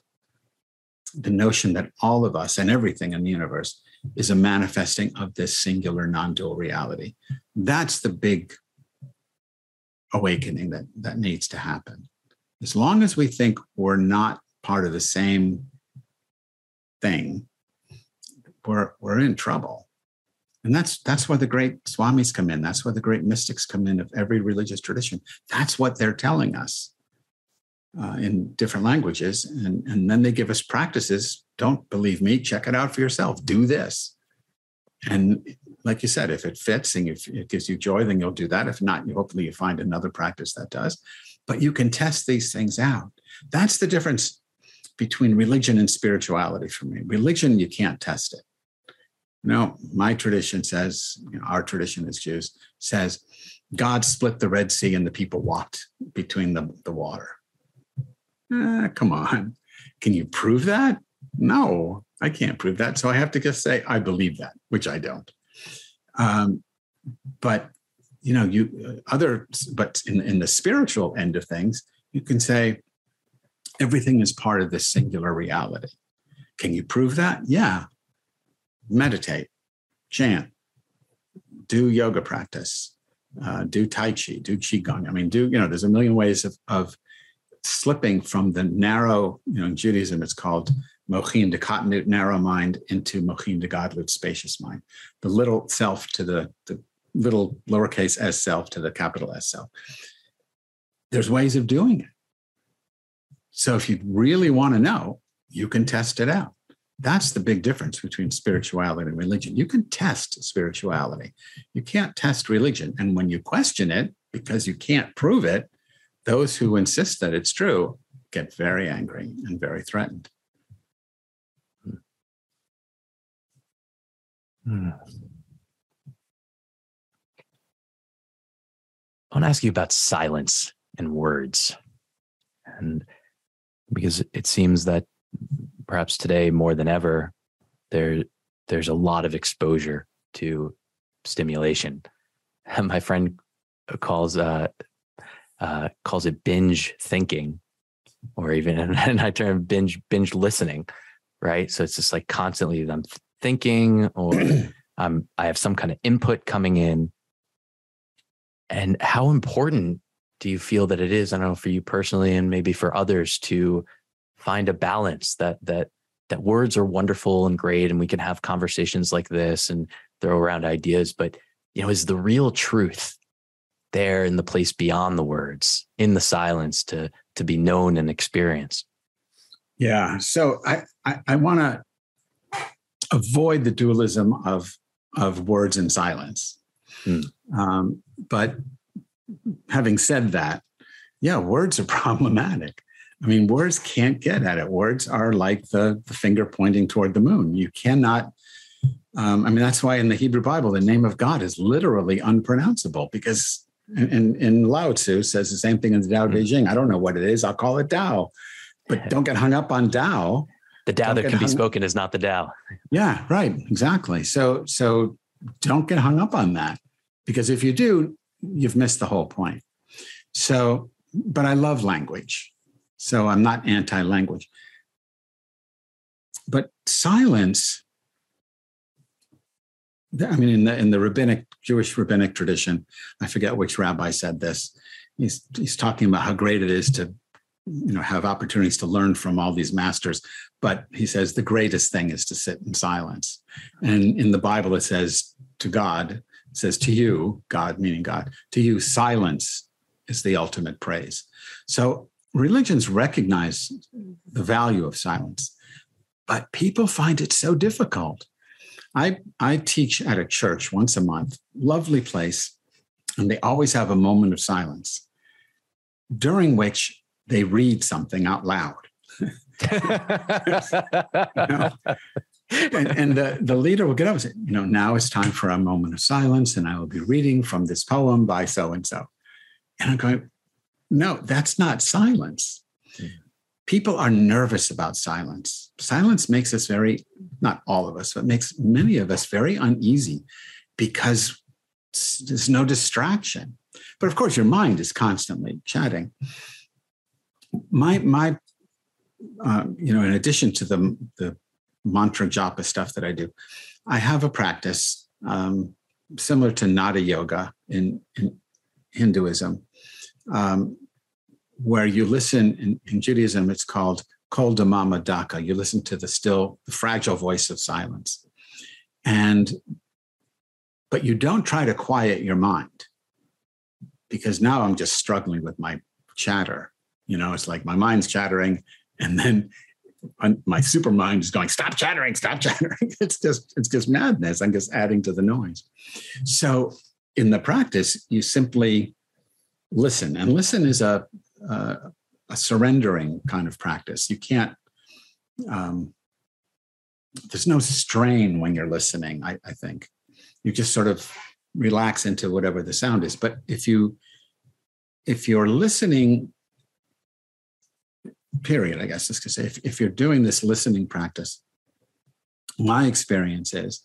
S2: the notion that all of us and everything in the universe is a manifesting of this singular non dual reality. That's the big awakening that, that needs to happen. As long as we think we're not part of the same thing, we're we're in trouble. And that's that's where the great swamis come in. That's where the great mystics come in of every religious tradition. That's what they're telling us uh, in different languages, and and then they give us practices. Don't believe me? Check it out for yourself. Do this, and like you said, if it fits and if it gives you joy, then you'll do that. If not, you hopefully you find another practice that does. But you can test these things out. That's the difference between religion and spirituality for me. Religion, you can't test it. No, my tradition says, you know, our tradition as Jews says, God split the Red Sea and the people walked between the, the water. Eh, come on. Can you prove that? No, I can't prove that. So I have to just say, I believe that, which I don't. Um, but, you know, you uh, other, but in, in the spiritual end of things, you can say, everything is part of this singular reality. Can you prove that? Yeah. Meditate, chant, do yoga practice, uh, do Tai Chi, do Qigong. I mean, do, you know, there's a million ways of, of slipping from the narrow, you know, in Judaism, it's called Mochin de narrow mind, into Mochin de Gadlut, spacious mind. The little self to the, the little lowercase s self to the capital S self. There's ways of doing it. So if you really want to know, you can test it out. That's the big difference between spirituality and religion. You can test spirituality. You can't test religion. And when you question it because you can't prove it, those who insist that it's true get very angry and very threatened.
S1: Hmm. I want to ask you about silence and words. And because it seems that perhaps today more than ever there there's a lot of exposure to stimulation my friend calls uh, uh, calls it binge thinking or even and i term binge binge listening right so it's just like constantly i'm thinking or um, i have some kind of input coming in and how important do you feel that it is? I don't know for you personally, and maybe for others to find a balance that that that words are wonderful and great, and we can have conversations like this and throw around ideas, but you know, is the real truth there in the place beyond the words, in the silence, to to be known and experienced?
S2: Yeah. So I I, I want to avoid the dualism of of words and silence. Hmm. Um, but having said that, yeah, words are problematic. I mean, words can't get at it. Words are like the, the finger pointing toward the moon. You cannot. Um, I mean, that's why in the Hebrew Bible, the name of God is literally unpronounceable because in, in Lao Tzu says the same thing in the Tao Te Ching. I don't know what it is. I'll call it Tao, but don't get hung up on Tao.
S1: The Tao that can be spoken is not the Tao.
S2: Yeah, right. Exactly. So, so don't get hung up on that because if you do, you've missed the whole point. So, but I love language. So I'm not anti language. But silence, I mean, in the, in the rabbinic, Jewish rabbinic tradition, I forget which rabbi said this. He's, he's talking about how great it is to you know have opportunities to learn from all these masters but he says the greatest thing is to sit in silence and in the bible it says to god it says, To you, God, meaning God, to you, silence is the ultimate praise. So religions recognize the value of silence, but people find it so difficult. I, I teach at a church once a month, lovely place, and they always have a moment of silence during which they read something out loud. Know? and, and the, the leader will get up and say, you know, now it's time for a moment of silence, and I will be reading from this poem by so and so. And I'm going, no, that's not silence. People are nervous about silence. Silence makes us very, not all of us, but makes many of us very uneasy because there's no distraction. But of course, your mind is constantly chatting. My, my, uh, you know, in addition to the, the mantra japa stuff that I do, I have a practice um, similar to Nada yoga in, in Hinduism, um, where you listen in, in, Judaism, it's called Kol Damama Daka. You listen to the still, the fragile voice of silence. And, but you don't try to quiet your mind because now I'm just struggling with my chatter. You know, it's like my mind's chattering and then my super mind is going stop chattering stop chattering. It's just it's just madness. I'm just adding to the noise. So in the practice you simply listen. And listen is a a, a surrendering kind of practice. You can't um, there's no strain when you're listening I, I think. You just sort of relax into whatever the sound is. But if you if you're listening period, I guess, is to say, if, if you're doing this listening practice, my experience is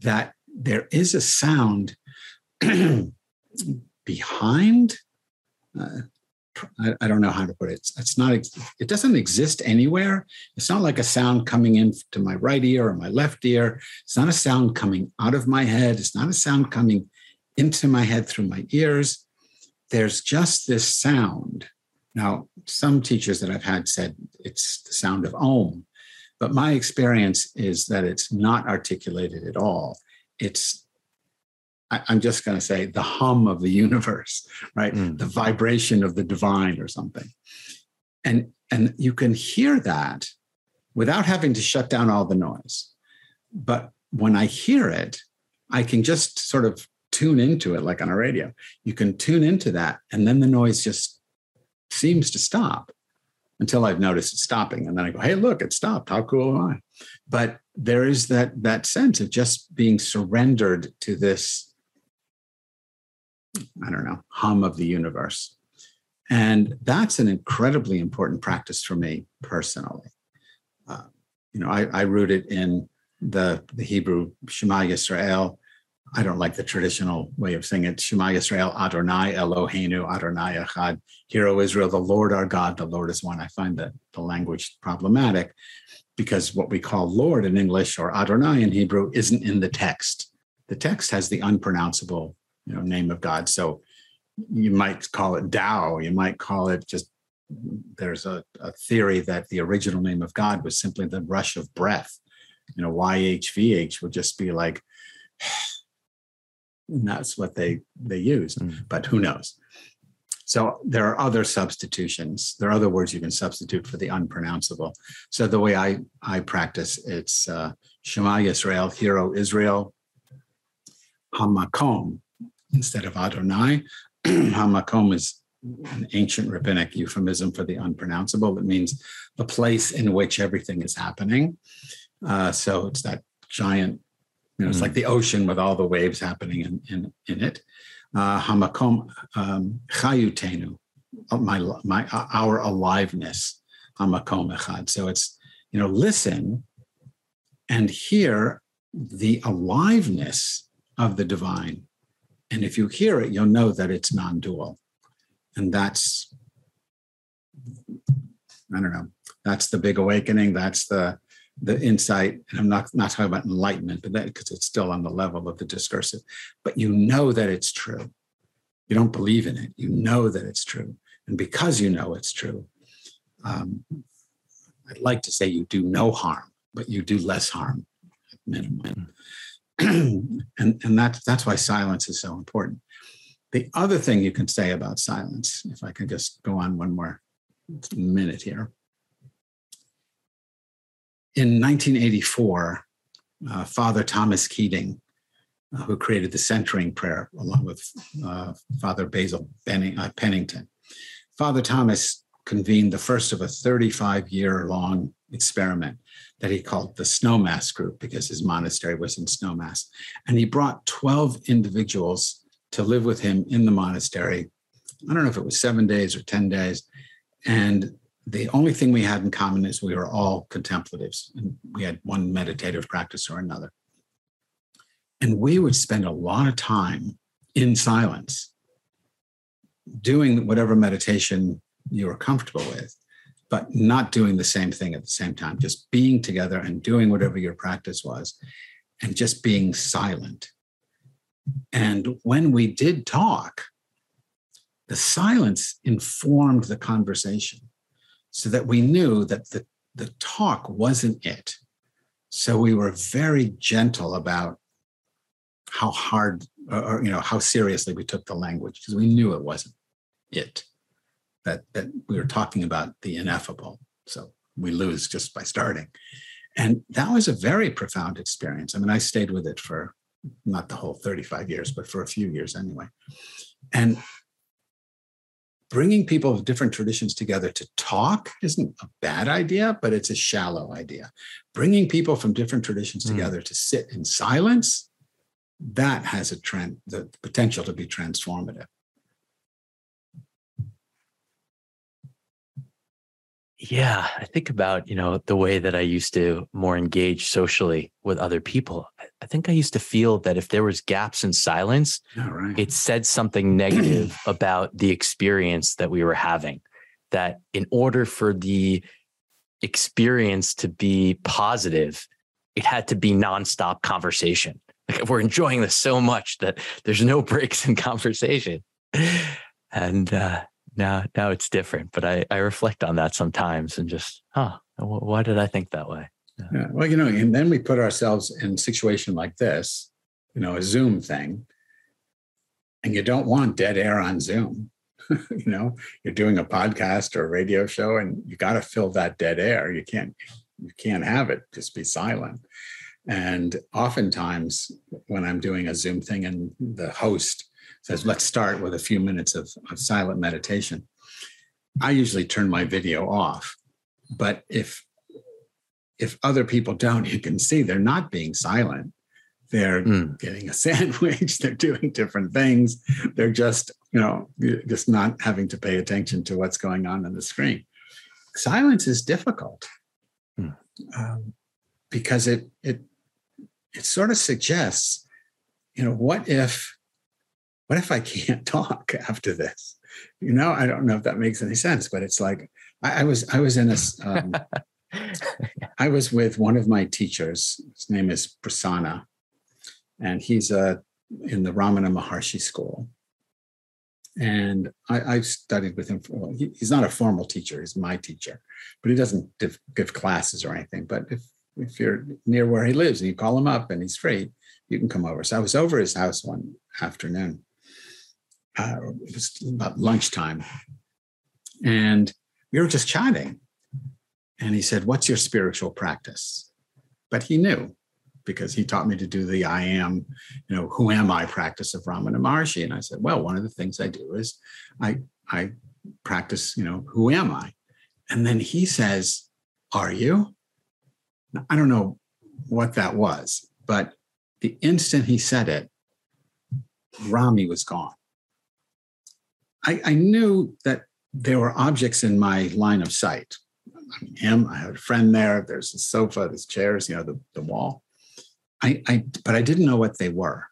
S2: that there is a sound behind. Uh, I, I, don't know how to put it. It's, it's, not. It doesn't exist anywhere. It's not like a sound coming in to my right ear or my left ear. It's not a sound coming out of my head. It's not a sound coming into my head through my ears. There's just this sound now, some teachers that I've had said it's the sound of Om, but my experience is that it's not articulated at all. It's, I, am just going to say, the hum of the universe, right? Mm. The vibration of the divine or something. And, and you can hear that without having to shut down all the noise. But when I hear it, I can just sort of tune into it like on a radio. You can tune into that, and then the noise just seems to stop until I've noticed it stopping. And then I go, hey, look, it stopped. How cool am I? But there is that that sense of just being surrendered to this, I don't know, hum of the universe. And that's an incredibly important practice for me personally. Uh, you know, I, I root it in the, the Hebrew Shema Yisrael, I don't like the traditional way of saying it. Shema Yisrael Adonai Eloheinu Adonai Echad. Hear, O Israel, the Lord our God, the Lord is one. I find that the language problematic because what we call Lord in English or Adonai in Hebrew isn't in the text. The text has the unpronounceable you know, name of God. So you might call it Tao. You might call it just. There's a, a theory that the original name of God was simply the rush of breath. You know, YHVH would just be like, and that's what they they used. Mm. But who knows? So there are other substitutions. There are other words you can substitute for the unpronounceable. So the way I I practice, it's uh, Shema Yisrael, Hero Israel, Hamakom instead of Adonai. Hamakom is an ancient rabbinic euphemism for the unpronounceable. It means the place in which everything is happening. Uh, so it's that giant, you know, it's mm. like the ocean with all the waves happening in, in, in it. Uh, hamakom um, chayutenu, uh, my, my, uh, our aliveness, hamakom echad. So it's, you know, listen and hear the aliveness of the divine. And if you hear it, you'll know that it's non dual. And that's, I don't know, that's the big awakening. That's the, the insight, and I'm not not talking about enlightenment, but that because it's still on the level of the discursive, but you know that it's true. You don't believe in it. You know that it's true, and because you know it's true, um, I'd like to say you do no harm, but you do less harm at minimum. and and that's that's why silence is so important. The other thing you can say about silence, if I can just go on one more minute here, in 1984, uh, Father Thomas Keating, uh, who created the centering prayer along with uh, Father Basil Benning, uh, Pennington, Father Thomas convened the first of a 35 year long experiment that he called the Snowmass Group because his monastery was in Snowmass. And he brought 12 individuals to live with him in the monastery. I don't know if it was seven days or 10 days. And the only thing we had in common is we were all contemplatives and we had one meditative practice or another. And we would spend a lot of time in silence doing whatever meditation you were comfortable with, but not doing the same thing at the same time, just being together and doing whatever your practice was and just being silent. And when we did talk, the silence informed the conversation so that we knew that the, the talk wasn't it. So we were very gentle about how hard or, you know how seriously we took the language because we knew it wasn't it that that we were talking about the ineffable. So we lose just by starting. And that was a very profound experience. I mean i stayed with it for not the whole 35 years but for a few years anyway. And bringing people of different traditions together to talk isn't a bad idea, but it's a shallow idea. Bringing people from different traditions mm. together to sit in silence, that has a trend, the potential to be transformative.
S1: Yeah, I think about, you know, the way that I used to more engage socially with other people. I think I used to feel that if there was gaps in silence, right. it said something negative about the experience that we were having. That in order for the experience to be positive, it had to be nonstop conversation. Like we're enjoying this so much that there's no breaks in conversation. And uh, now now it's different but i i reflect on that sometimes and just huh why did i think that way
S2: yeah. yeah. well you know and then we put ourselves in a situation like this you know a zoom thing and you don't want dead air on zoom you know you're doing a podcast or a radio show and you got to fill that dead air you can't you can't have it just be silent and oftentimes when i'm doing a zoom thing and the host says, let's start with a few minutes of, of silent meditation. I usually turn my video off. But if if other people don't, you can see they're not being silent. They're mm. getting a sandwich, they're doing different things. They're just, you know, just not having to pay attention to what's going on on the screen. Silence is difficult mm. um, because it it it sort of suggests, you know, what if what if I can't talk after this? You know, I don't know if that makes any sense, but it's like I, I was I was in a um, I was with one of my teachers. His name is Prasanna, and he's uh, in the Ramana Maharshi school. And I, I studied with him. For, well, he, he's not a formal teacher; he's my teacher, but he doesn't give, give classes or anything. But if if you're near where he lives and you call him up and he's free, you can come over. So I was over his house one afternoon. Uh, it was about lunchtime, and we were just chatting. And he said, "What's your spiritual practice?" But he knew because he taught me to do the I am, you know, who am I practice of Ramana Maharshi. And I said, well, one of the things I do is I I practice, you know, who am I? And then he says, Are you? Now, I don't know what that was, but the instant he said it, Rami was gone. I, I knew that there were objects in my line of sight. I mean, him, I had a friend there, there's a sofa, there's chairs, you know, the, the wall. I, I but I didn't know what they were.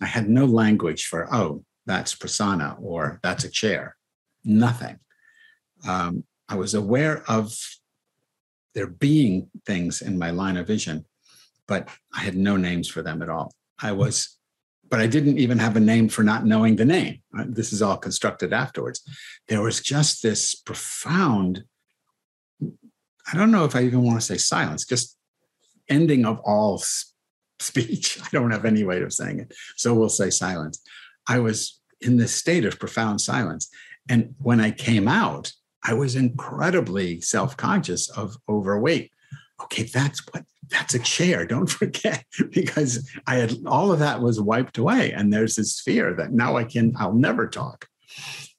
S2: I had no language for, oh, that's prasanna or that's a chair. Nothing. Um, I was aware of there being things in my line of vision, but I had no names for them at all. I was, but I didn't even have a name for not knowing the name. Uh, this is all constructed afterwards. There was just this profound, I don't know if I even want to say silence, just ending of all speech. I don't have any way of saying it. So we'll say silence. I was in this state of profound silence. And when I came out, I was incredibly self conscious of overweight. Okay, that's what that's a chair. Don't forget, because I had all of that was wiped away. And there's this fear that now I can, I'll never talk.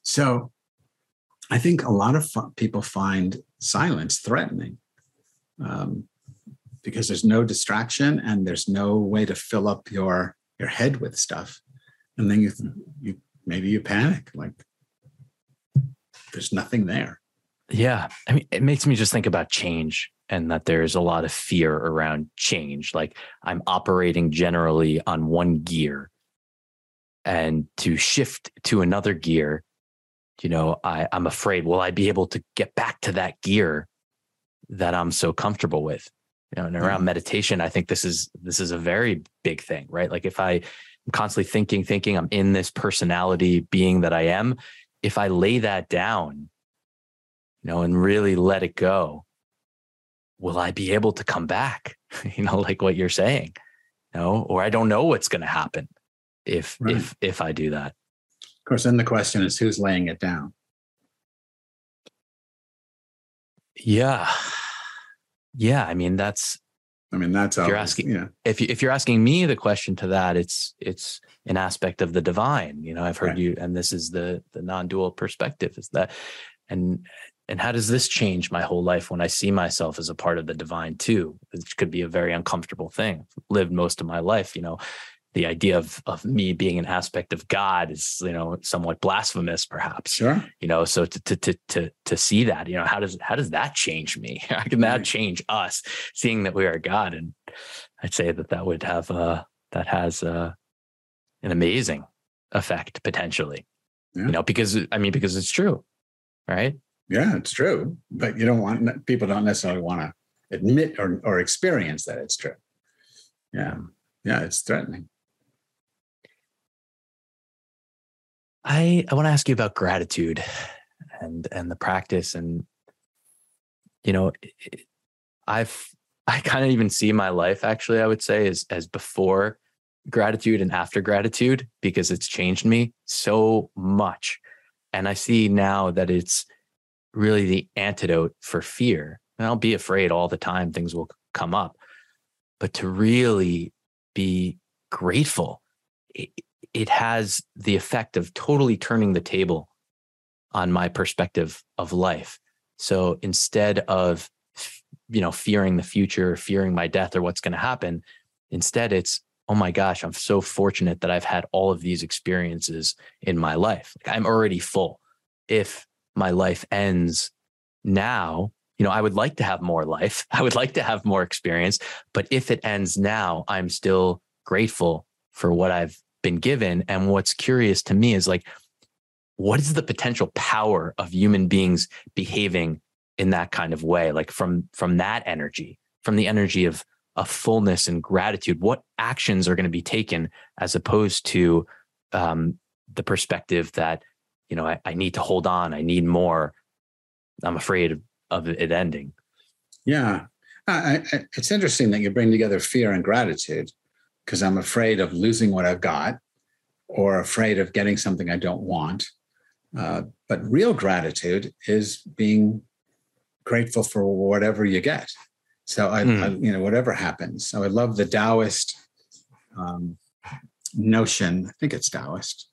S2: So I think a lot of people find silence threatening. Um, because there's no distraction and there's no way to fill up your your head with stuff and then you you maybe you panic like there's nothing there
S1: yeah i mean it makes me just think about change and that there's a lot of fear around change. Like i'm operating generally on one gear and to shift to another gear you know i i'm afraid will i be able to get back to that gear that i'm so comfortable with? You know and around mm-hmm. meditation i think this is this is a very big thing right? Like if i am constantly thinking thinking i'm in this personality being that i am if i lay that down you know and really let it go will i be able to come back you know like what you're saying you know or i don't know what's going to happen if right. if if i do that
S2: of course then the question is who's laying it down
S1: yeah yeah, I mean that's.
S2: I mean that's
S1: if you're asking. Yeah. If you, if you're asking me the question to that, it's it's an aspect of the divine. You know, I've heard right. you, and this is the the non-dual perspective. Is that, and and how does this change my whole life when I see myself as a part of the divine too? Which could be a very uncomfortable thing. lived most of my life, you know, the idea of of me being an aspect of God is you know somewhat blasphemous, perhaps.
S2: Sure.
S1: You know, so to to to to to see that, you know, how does how does that change me? How can that change us, seeing that we are God? And I'd say that that would have uh that has uh an amazing effect potentially. Yeah. You know, because I mean, because it's true, right?
S2: Yeah, it's true, but you don't want people don't necessarily want to admit or or experience that it's true. Yeah, yeah, it's threatening.
S1: I I want to ask you about gratitude and and the practice and you know I've I kind of even see my life actually I would say as as before gratitude and after gratitude because it's changed me so much and I see now that it's really the antidote for fear and I'll be afraid all the time things will come up but to really be grateful it has the effect of totally turning the table on my perspective of life. So instead of you know fearing the future, fearing my death or what's going to happen, instead it's oh my gosh, I'm so fortunate that I've had all of these experiences in my life. Like I'm already full. If my life ends now, you know, I would like to have more life. I would like to have more experience, but if it ends now, I'm still grateful for what I've been given. And what's curious to me is like, what is the potential power of human beings behaving in that kind of way? Like from from that energy, from the energy of of fullness and gratitude, what actions are going to be taken as opposed to um, the perspective that you know, I, I need to hold on, I need more. I'm afraid of, of it ending.
S2: Yeah. I, I, it's interesting that you bring together fear and gratitude because I'm afraid of losing what I've got or afraid of getting something I don't want. Uh, but real gratitude is being grateful for whatever you get. So I, mm. I you know, whatever happens. So I love the Taoist um, notion. I think it's Taoist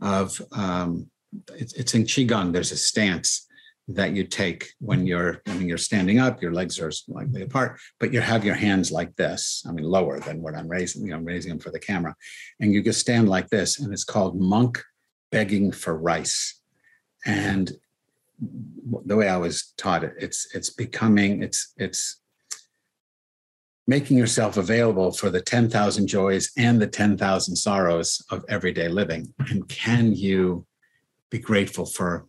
S2: of um, it's, it's in qigong. There's a stance that you take when you're when you're standing up. Your legs are slightly apart, but you have your hands like this. I mean, lower than what I'm raising. You know, I'm raising them for the camera, and you just stand like this, and it's called monk begging for rice. And the way I was taught it, it's it's becoming it's it's making yourself available for the 10,000 joys and the 10,000 sorrows of everyday living. And can you be grateful for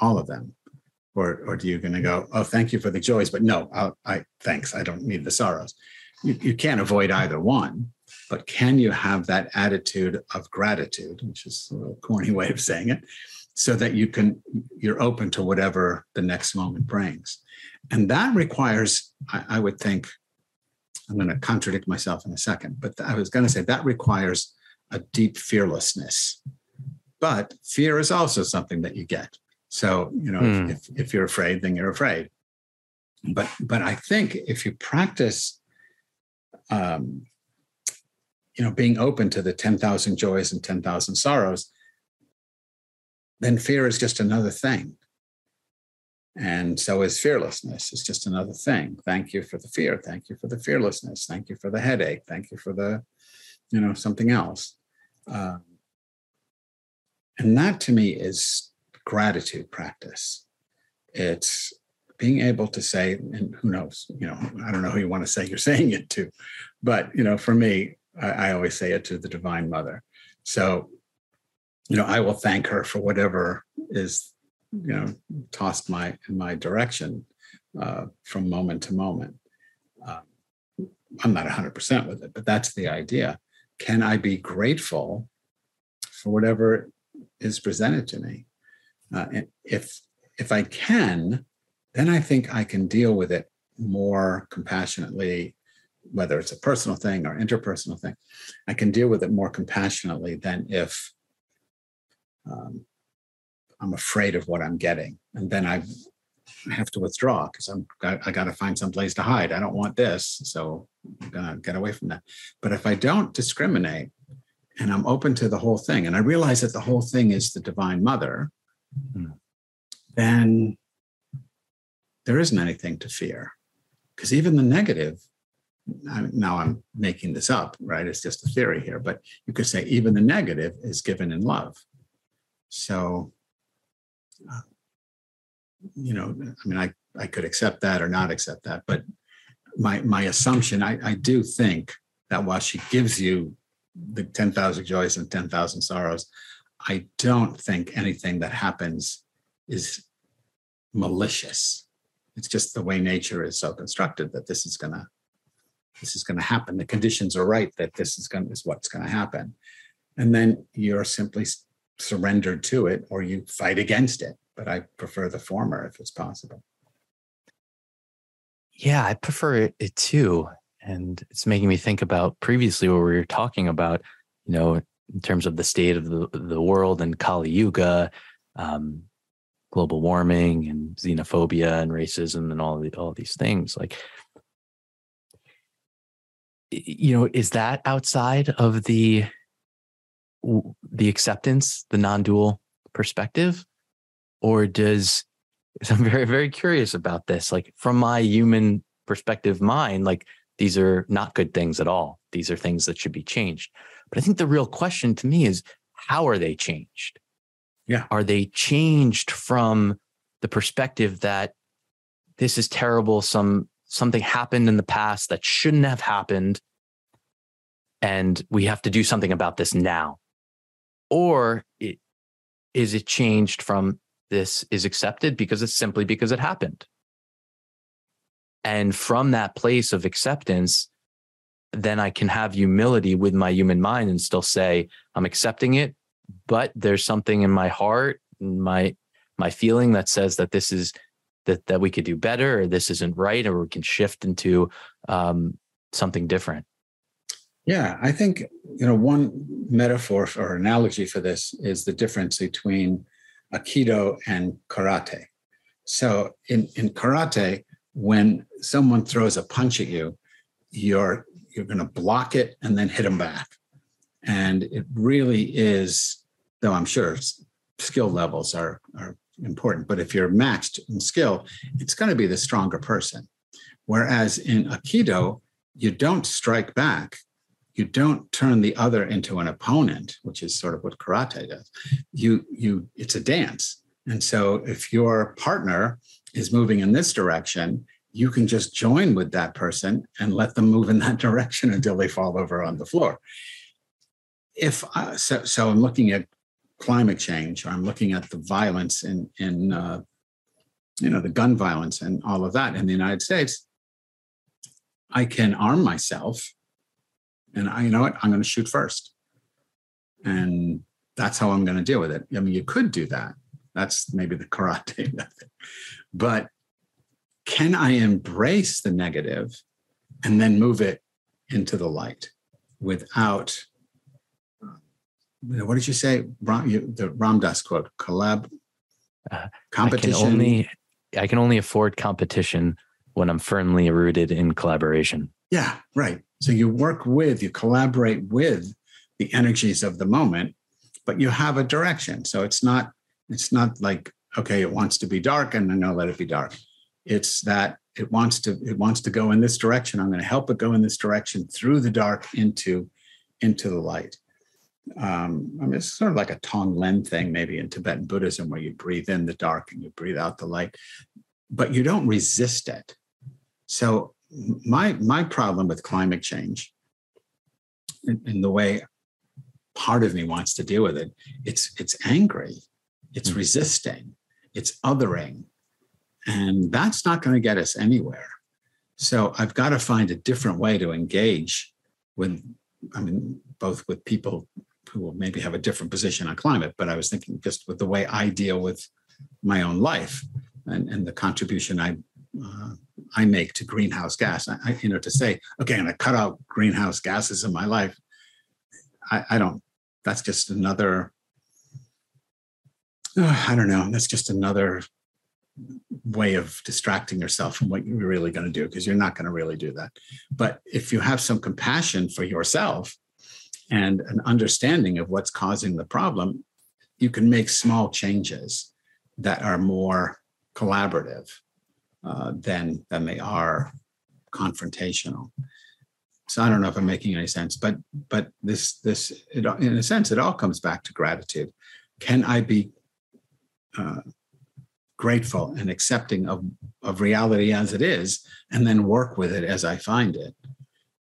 S2: all of them? Or, or do you going to go, oh, thank you for the joys, but no, I'll, I thanks, I don't need the sorrows. You, you can't avoid either one, but can you have that attitude of gratitude, which is a little corny way of saying it, so that you can you're open to whatever the next moment brings and that requires i, I would think i'm going to contradict myself in a second but i was going to say that requires a deep fearlessness but fear is also something that you get so you know if, hmm. if, if you're afraid then you're afraid but but i think if you practice um you know being open to the 10,000 joys and 10,000 sorrows then fear is just another thing. And so is fearlessness. It's just another thing. Thank you for the fear. Thank you for the fearlessness. Thank you for the headache. Thank you for the, you know, something else. Um, and that to me is gratitude practice. It's being able to say, and who knows, you know, I don't know who you want to say you're saying it to, but you know, for me, I, I always say it to the Divine Mother. So you know, I will thank her for whatever is, you know, tossed my in my direction uh, from moment to moment. Uh, I'm not 100% with it, but that's the idea. Can I be grateful for whatever is presented to me? Uh, and if if I can, then I think I can deal with it more compassionately, whether it's a personal thing or interpersonal thing. I can deal with it more compassionately than if um, I'm afraid of what I'm getting, and then I have to withdraw because I'm I, got to find some place to hide. I don't want this, so I'm gonna get away from that. But if I don't discriminate and I'm open to the whole thing, and I realize that the whole thing is the Divine Mother, mm. then there isn't anything to fear, because even the negative. Now I'm making this up, right? It's just a theory here, but you could say even the negative is given in love. So, uh, you know, I mean, I, I could accept that or not accept that, but my my assumption, I, I do think that while she gives you the 10,000 joys and 10,000 sorrows, I don't think anything that happens is malicious. It's just the way nature is so constructed that this is gonna this is gonna happen. The conditions are right that this is gonna is what's gonna happen. And then you're simply surrendered to it or you fight against it. But I prefer the former if it's possible.
S1: Yeah, I prefer it too. And it's making me think about previously what we were talking about, you know, in terms of the state of the, the world and Kali Yuga, um, global warming and xenophobia and racism and all the, all these things. Like, you know, is that outside of the the acceptance, the non-dual perspective, or does? I'm very very curious about this. Like from my human perspective, mind, like these are not good things at all. These are things that should be changed. But I think the real question to me is how are they changed?
S2: Yeah.
S1: Are they changed from the perspective that this is terrible, some something happened in the past that shouldn't have happened and we have to do something about this now or it, is it changed from this is accepted because it's simply because it happened and from that place of acceptance then i can have humility with my human mind and still say i'm accepting it but there's something in my heart, my my feeling that says that this is that that we could do better, or this isn't right, or we can shift into um, something different.
S2: Yeah, I think you know one metaphor or analogy for this is the difference between aikido and karate. So in in karate, when someone throws a punch at you, you're you're going to block it and then hit them back, and it really is. Though I'm sure skill levels are are important, but if you're matched in skill, it's going to be the stronger person. Whereas in aikido, you don't strike back you don't turn the other into an opponent, which is sort of what karate does. You you it's a dance. And so if your partner is moving in this direction, you can just join with that person and let them move in that direction until they fall over on the floor. If uh, so, so I'm looking at climate change, or I'm looking at the violence in in uh, you know the gun violence and all of that in the United States. I can arm myself and I, you know what, I'm going to shoot first. And that's how I'm going to deal with it. I mean, you could do that. That's maybe the karate method. But can I embrace the negative and then move it into the light without, what did you say? The Ram Dass quote, collab,
S1: competition. Uh, I can only, I can only afford competition when I'm firmly rooted in collaboration.
S2: Yeah, right. So you work with, you collaborate with the energies of the moment, but you have a direction. So it's not, it's not like, okay, it wants to be dark and I'm gonna let it be dark. It's that it wants to, it wants to go in this direction. I'm going to help it go in this direction through the dark into, into the light. Um, I mean, it's sort of like a Tonglen thing, maybe in Tibetan Buddhism, where you breathe in the dark and you breathe out the light, but you don't resist it. So my my problem with climate change and, the way part of me wants to deal with it it's it's angry it's mm-hmm. resisting it's othering and that's not going to get us anywhere so i've got to find a different way to engage with i mean both with people who will maybe have a different position on climate but i was thinking just with the way i deal with my own life and, and the contribution i uh, I make to greenhouse gas. I, you know, to say, okay, I'm going to cut out greenhouse gases in my life. I, I don't. That's just another. I don't know. That's just another way of distracting yourself from what you're really going to do because you're not going to really do that. But if you have some compassion for yourself and an understanding of what's causing the problem, you can make small changes that are more collaborative uh, than than they are confrontational. So I don't know if I'm making any sense, but but this this it, in a sense it all comes back to gratitude. Can I be uh, grateful and accepting of of reality as it is, and then work with it as I find it,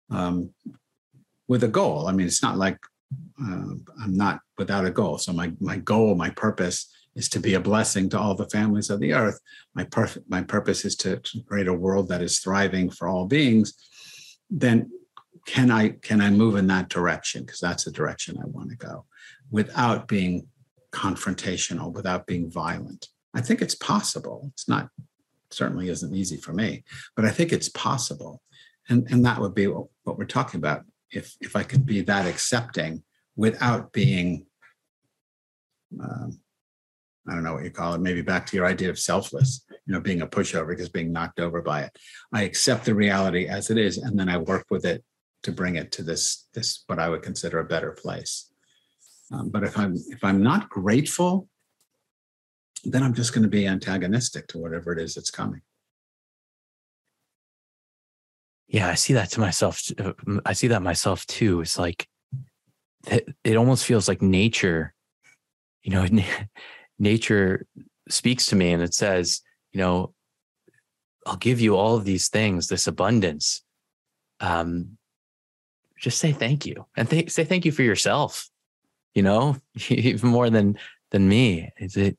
S2: um, with a goal. I mean, it's not like uh, I'm not without a goal. So my my goal, my purpose is to be a blessing to all the families of the earth. My, perf- my purpose is to create a world that is thriving for all beings. Then can I can I move in that direction? Because that's the direction I want to go, without being confrontational, without being violent. I think it's possible. It's not certainly isn't easy for me, but I think it's possible. And, and that would be what, we're talking about. If if I could be that accepting without being um, I don't know what you call it, maybe back to your idea of selfless, you know, being a pushover because being knocked over by it. I accept the reality as it is, and then I work with it to bring it to this, this what I would consider a better place. Um, but if I'm if I'm not grateful, then I'm just going to be antagonistic to whatever it is that's coming.
S1: Yeah, I see that to myself. Uh, I see that myself too. It's like it, almost feels like nature, you know, nature speaks to me and it says, you know, I'll give you all of these things, this abundance. Um, just say thank you and th- say thank you for yourself. You know, even more than than me. Is it?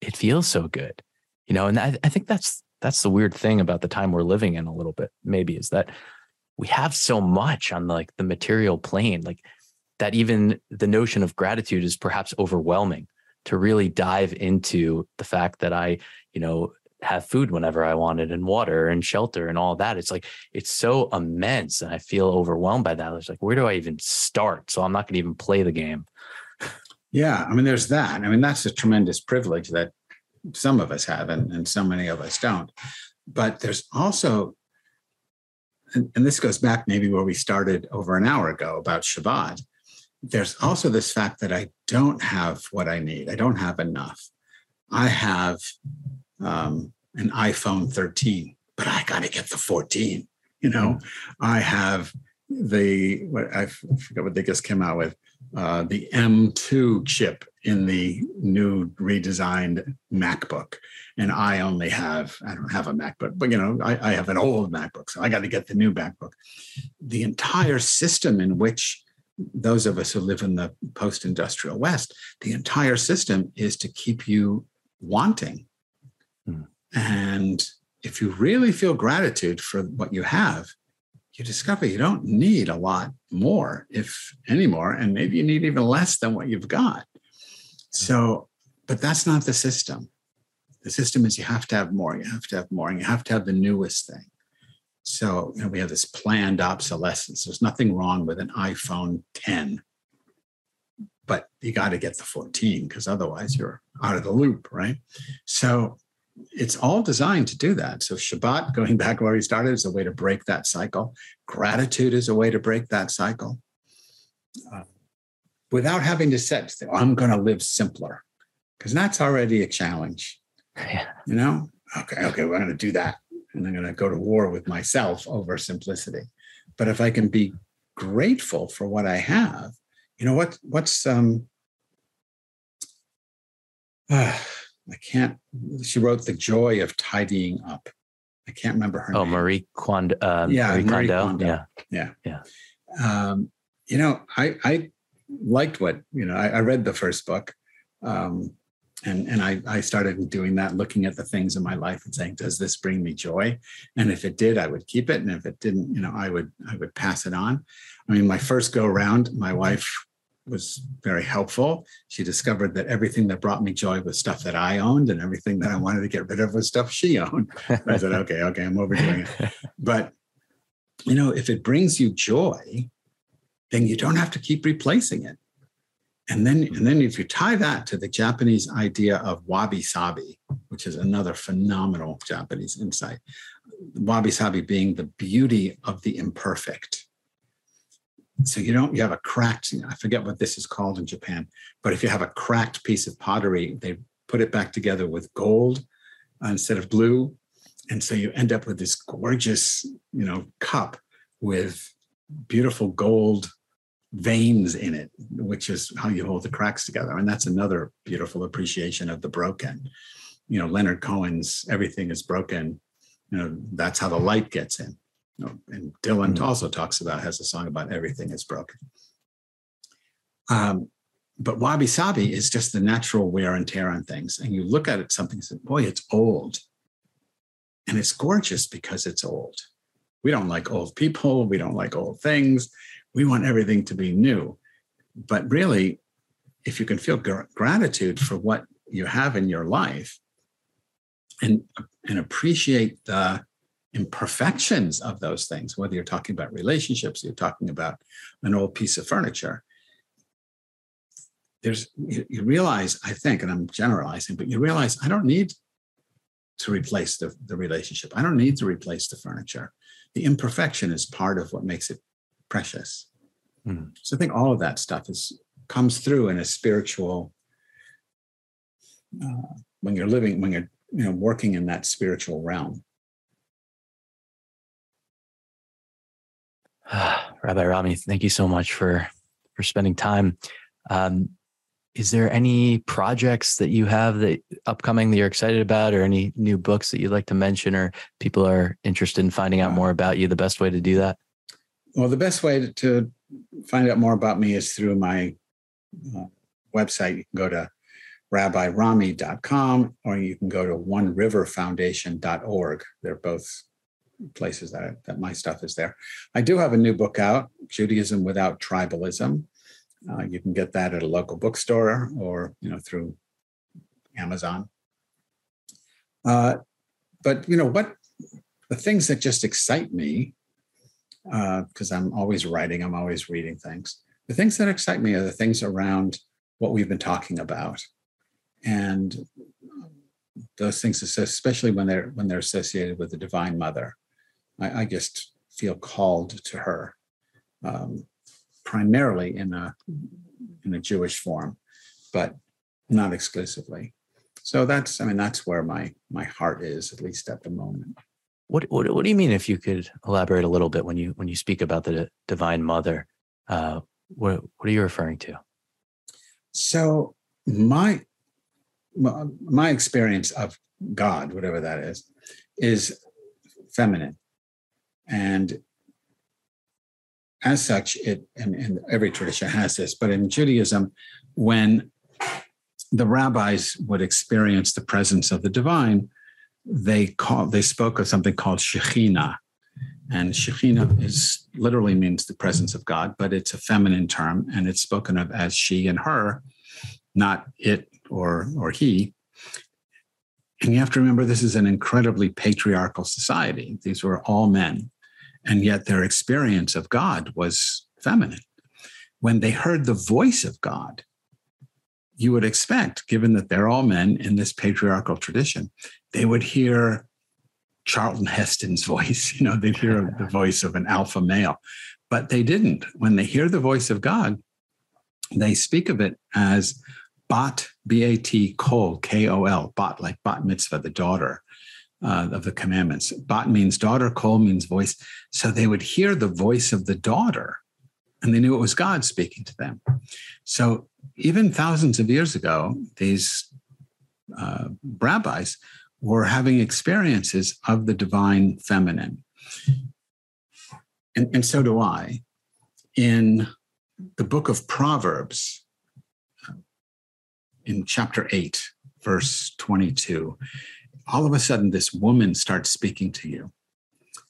S1: It feels so good, you know. And I, I think that's that's the weird thing about the time we're living in a little bit. Maybe is that we have so much on like the material plane. Like that even the notion of gratitude is perhaps overwhelming to really dive into the fact that I, you know, have food whenever I wanted and water and shelter and all that. It's like it's so immense and I feel overwhelmed by that. It's like, where do I even start? So I'm not gonna even play the game.
S2: Yeah, I mean, there's that. I mean, that's a tremendous privilege that some of us have and, and so many of us don't. But there's also, and, and this goes back maybe where we started over an hour ago about Shabbat. There's also this fact that I don't have what I need. I don't have enough. I have um, an iPhone 13, but I got to get the 14. You know, I have the what I forget what they just came out with uh, the M2 chip in the new redesigned MacBook. And I only have, I don't have a MacBook, but you know, I, I have an old MacBook. So I got to get the new MacBook. The entire system in which those of us who live in the post industrial West, the entire system is to keep you wanting. Hmm. And if you really feel gratitude for what you have, you discover you don't need a lot more, if any more, and maybe you need even less than what you've got. So, but that's not the system. The system is you have to have more, you have to have more, and you have to have the newest thing. So, you know, we have this planned obsolescence. There's nothing wrong with an iPhone 10, but you got to get the 14 because otherwise you're out of the loop, right? So, it's all designed to do that. So Shabbat, going back where we started, is a way to break that cycle. Gratitude is a way to break that cycle. Uh, without having to set, I'm going to live simpler, because that's already a challenge. Yeah. You know, okay, okay, we're going to do that, and I'm going to go to war with myself over simplicity. But if I can be grateful for what I have, you know what? What's um. Uh, I can't. She wrote "The Joy of Tidying Up." I can't remember her.
S1: Oh,
S2: name.
S1: Marie Kondo. Um,
S2: yeah,
S1: Marie,
S2: Marie
S1: Kondo.
S2: Kondo.
S1: Yeah,
S2: yeah,
S1: yeah.
S2: Um, you know, I I liked what you know. I, I read the first book, um, and and I I started doing that, looking at the things in my life and saying, does this bring me joy? And if it did, I would keep it, and if it didn't, you know, I would I would pass it on. I mean, my first go around, my wife was very helpful. She discovered that everything that brought me joy was stuff that I owned, and everything that I mm-hmm. wanted to get rid of was stuff she owned. I said, okay, okay, I'm overdoing it. But you know, if it brings you joy, then you don't have to keep replacing it. And then, and then if you tie that to the Japanese idea of wabi sabi, which is another phenomenal Japanese insight, wabi sabi being the beauty of the imperfect so you don't you have a cracked i forget what this is called in japan but if you have a cracked piece of pottery they put it back together with gold instead of blue. And so you end up with this gorgeous you know cup with beautiful gold veins in it which is how you hold the cracks together. And that's another beautiful appreciation of the broken. You know leonard cohen's everything is broken you know that's how the light gets in know, and Dylan mm-hmm. also talks about has a song about everything is broken. Um, but wabi sabi is just the natural wear and tear on things, and you look at it something and say, "Boy, it's old," and it's gorgeous because it's old. We don't like old people. We don't like old things. We want everything to be new. But really, if you can feel gr- gratitude for what you have in your life and, and appreciate the imperfections of those things, whether you're talking about relationships, you're talking about an old piece of furniture. There's you, you realize, I think, and I'm generalizing, but you realize I don't need to replace the, the relationship. I don't need to replace the furniture. The imperfection is part of what makes it precious. Hmm. So I think all of that stuff is comes through in a spiritual uh, when you're living when you're you know working in that spiritual realm.
S1: Rabbi Rami, thank you so much for for spending time. Um, is there any projects that you have that upcoming that you're excited about, or any new books that you'd like to mention, or people are interested in finding out more about you? The best way to do that?
S2: Well, the best way to find out more about me is through my uh, website. You can go to rabbirami.com or you can go to oneriverfoundation.org. They're both places that, that my stuff is there. I do have a new book out, Judaism Without Tribalism. Uh, you can get that at a local bookstore or you know through Amazon. Uh, but you know what? The things that just excite me, because uh, I'm always writing, I'm always reading things. The things that excite me are the things around what we've been talking about, and those things, especially when they're when they're associated with the Divine Mother. I, I just feel called to her, um, primarily in a in a Jewish form, but not exclusively. So that's I mean that's where my my heart is at least at the moment.
S1: What what what do you mean if you could elaborate a little bit when you when you speak about the Divine Mother? Uh, what what are you referring to?
S2: So my my experience of God, whatever that is, is feminine. And as such, it and, and, every tradition has this, but in Judaism, when the rabbis would experience the presence of the divine, they call they spoke of something called Shekhinah. And Shekhinah is literally means the presence of God, but it's a feminine term and it's spoken of as she and her, not it or or he. And you have to remember this is an incredibly patriarchal society. These were all men and yet their experience of God was feminine. When they heard the voice of God, you would expect, given that they're all men in this patriarchal tradition, they would hear Charlton Heston's voice. You know, they'd hear the voice of an alpha male, but they didn't. When they hear the voice of God, they speak of it as Bat, B A T, Kol, K O L, Bat, like Bat Mitzvah, the daughter uh, of the commandments. Bat means daughter, kol means voice. So they would hear the voice of the daughter and they knew it was God speaking to them. So even thousands of years ago, these uh, rabbis were having experiences of the divine feminine. And, and so do I. In the book of Proverbs, in chapter 8, verse 22, all of a sudden this woman starts speaking to you.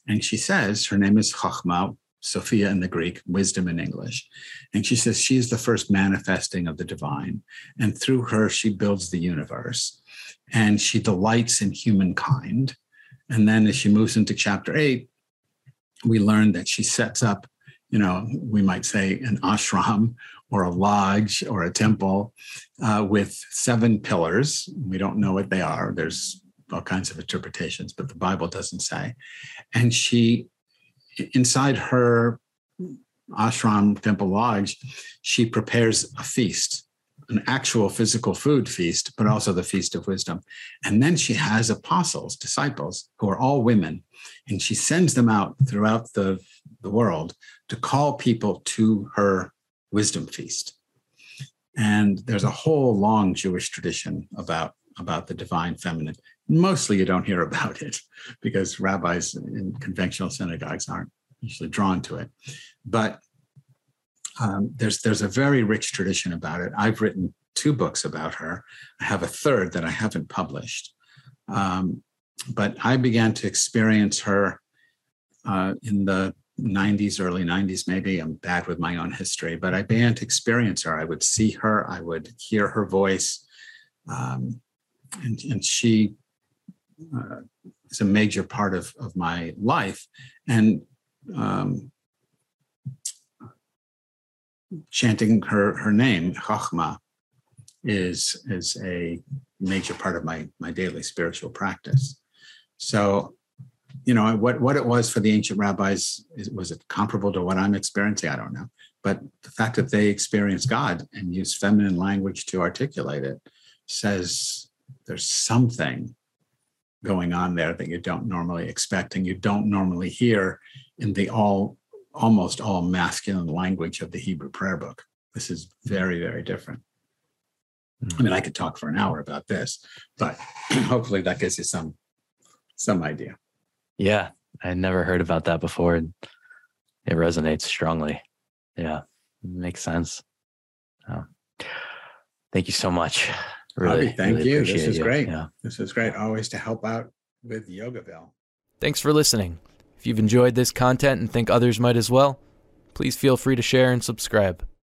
S2: And she says, her name is Chachma, Sophia in the Greek, wisdom in English. And she says she is the first manifesting of the divine. And through her, she builds the universe and she delights in humankind. And then as she moves into chapter eight, we learn that she sets up, you know, we might say an ashram or a lodge or a temple uh, with seven pillars. We don't know what they are. There's all kinds of interpretations, but the Bible doesn't say. And she, inside her ashram temple lodge, she prepares a feast, an actual physical food feast, but also the feast of wisdom. And then she has apostles, disciples, who are all women, and she sends them out throughout the, the world to call people to her wisdom feast. And there's a whole long Jewish tradition about about the divine feminine. Mostly you don't hear about it because rabbis in conventional synagogues aren't usually drawn to it. But um, there's there's a very rich tradition about it. I've written two books about her. I have a third that I haven't published. Um, but I began to experience her uh, in the 90s, early 90s, maybe. I'm bad with my own history, but I began to experience her. I would see her, I would hear her voice. Um, and, and she uh, is a major part of, of my life. And um, chanting her, her name, Chachma, is, is a major part of my, my daily spiritual practice. So, you know, what, what it was for the ancient rabbis, was it comparable to what I'm experiencing? I don't know. But the fact that they experience God and use feminine language to articulate it says there's something going on there that you don't normally expect and you don't normally hear in the all almost all masculine language of the Hebrew prayer book. This is very, very different. Hmm. I mean, I could talk for an hour about this, but hopefully that gives you some some idea.
S1: Yeah, I never heard about that before, and it resonates strongly. Yeah, makes sense. Oh. Thank you so much.
S2: Really, Bobby, thank really you. This is you. great. Yeah. This is great. Always to help out with Yogaville.
S3: Thanks for listening. If you've enjoyed this content and think others might as well, please feel free to share and subscribe.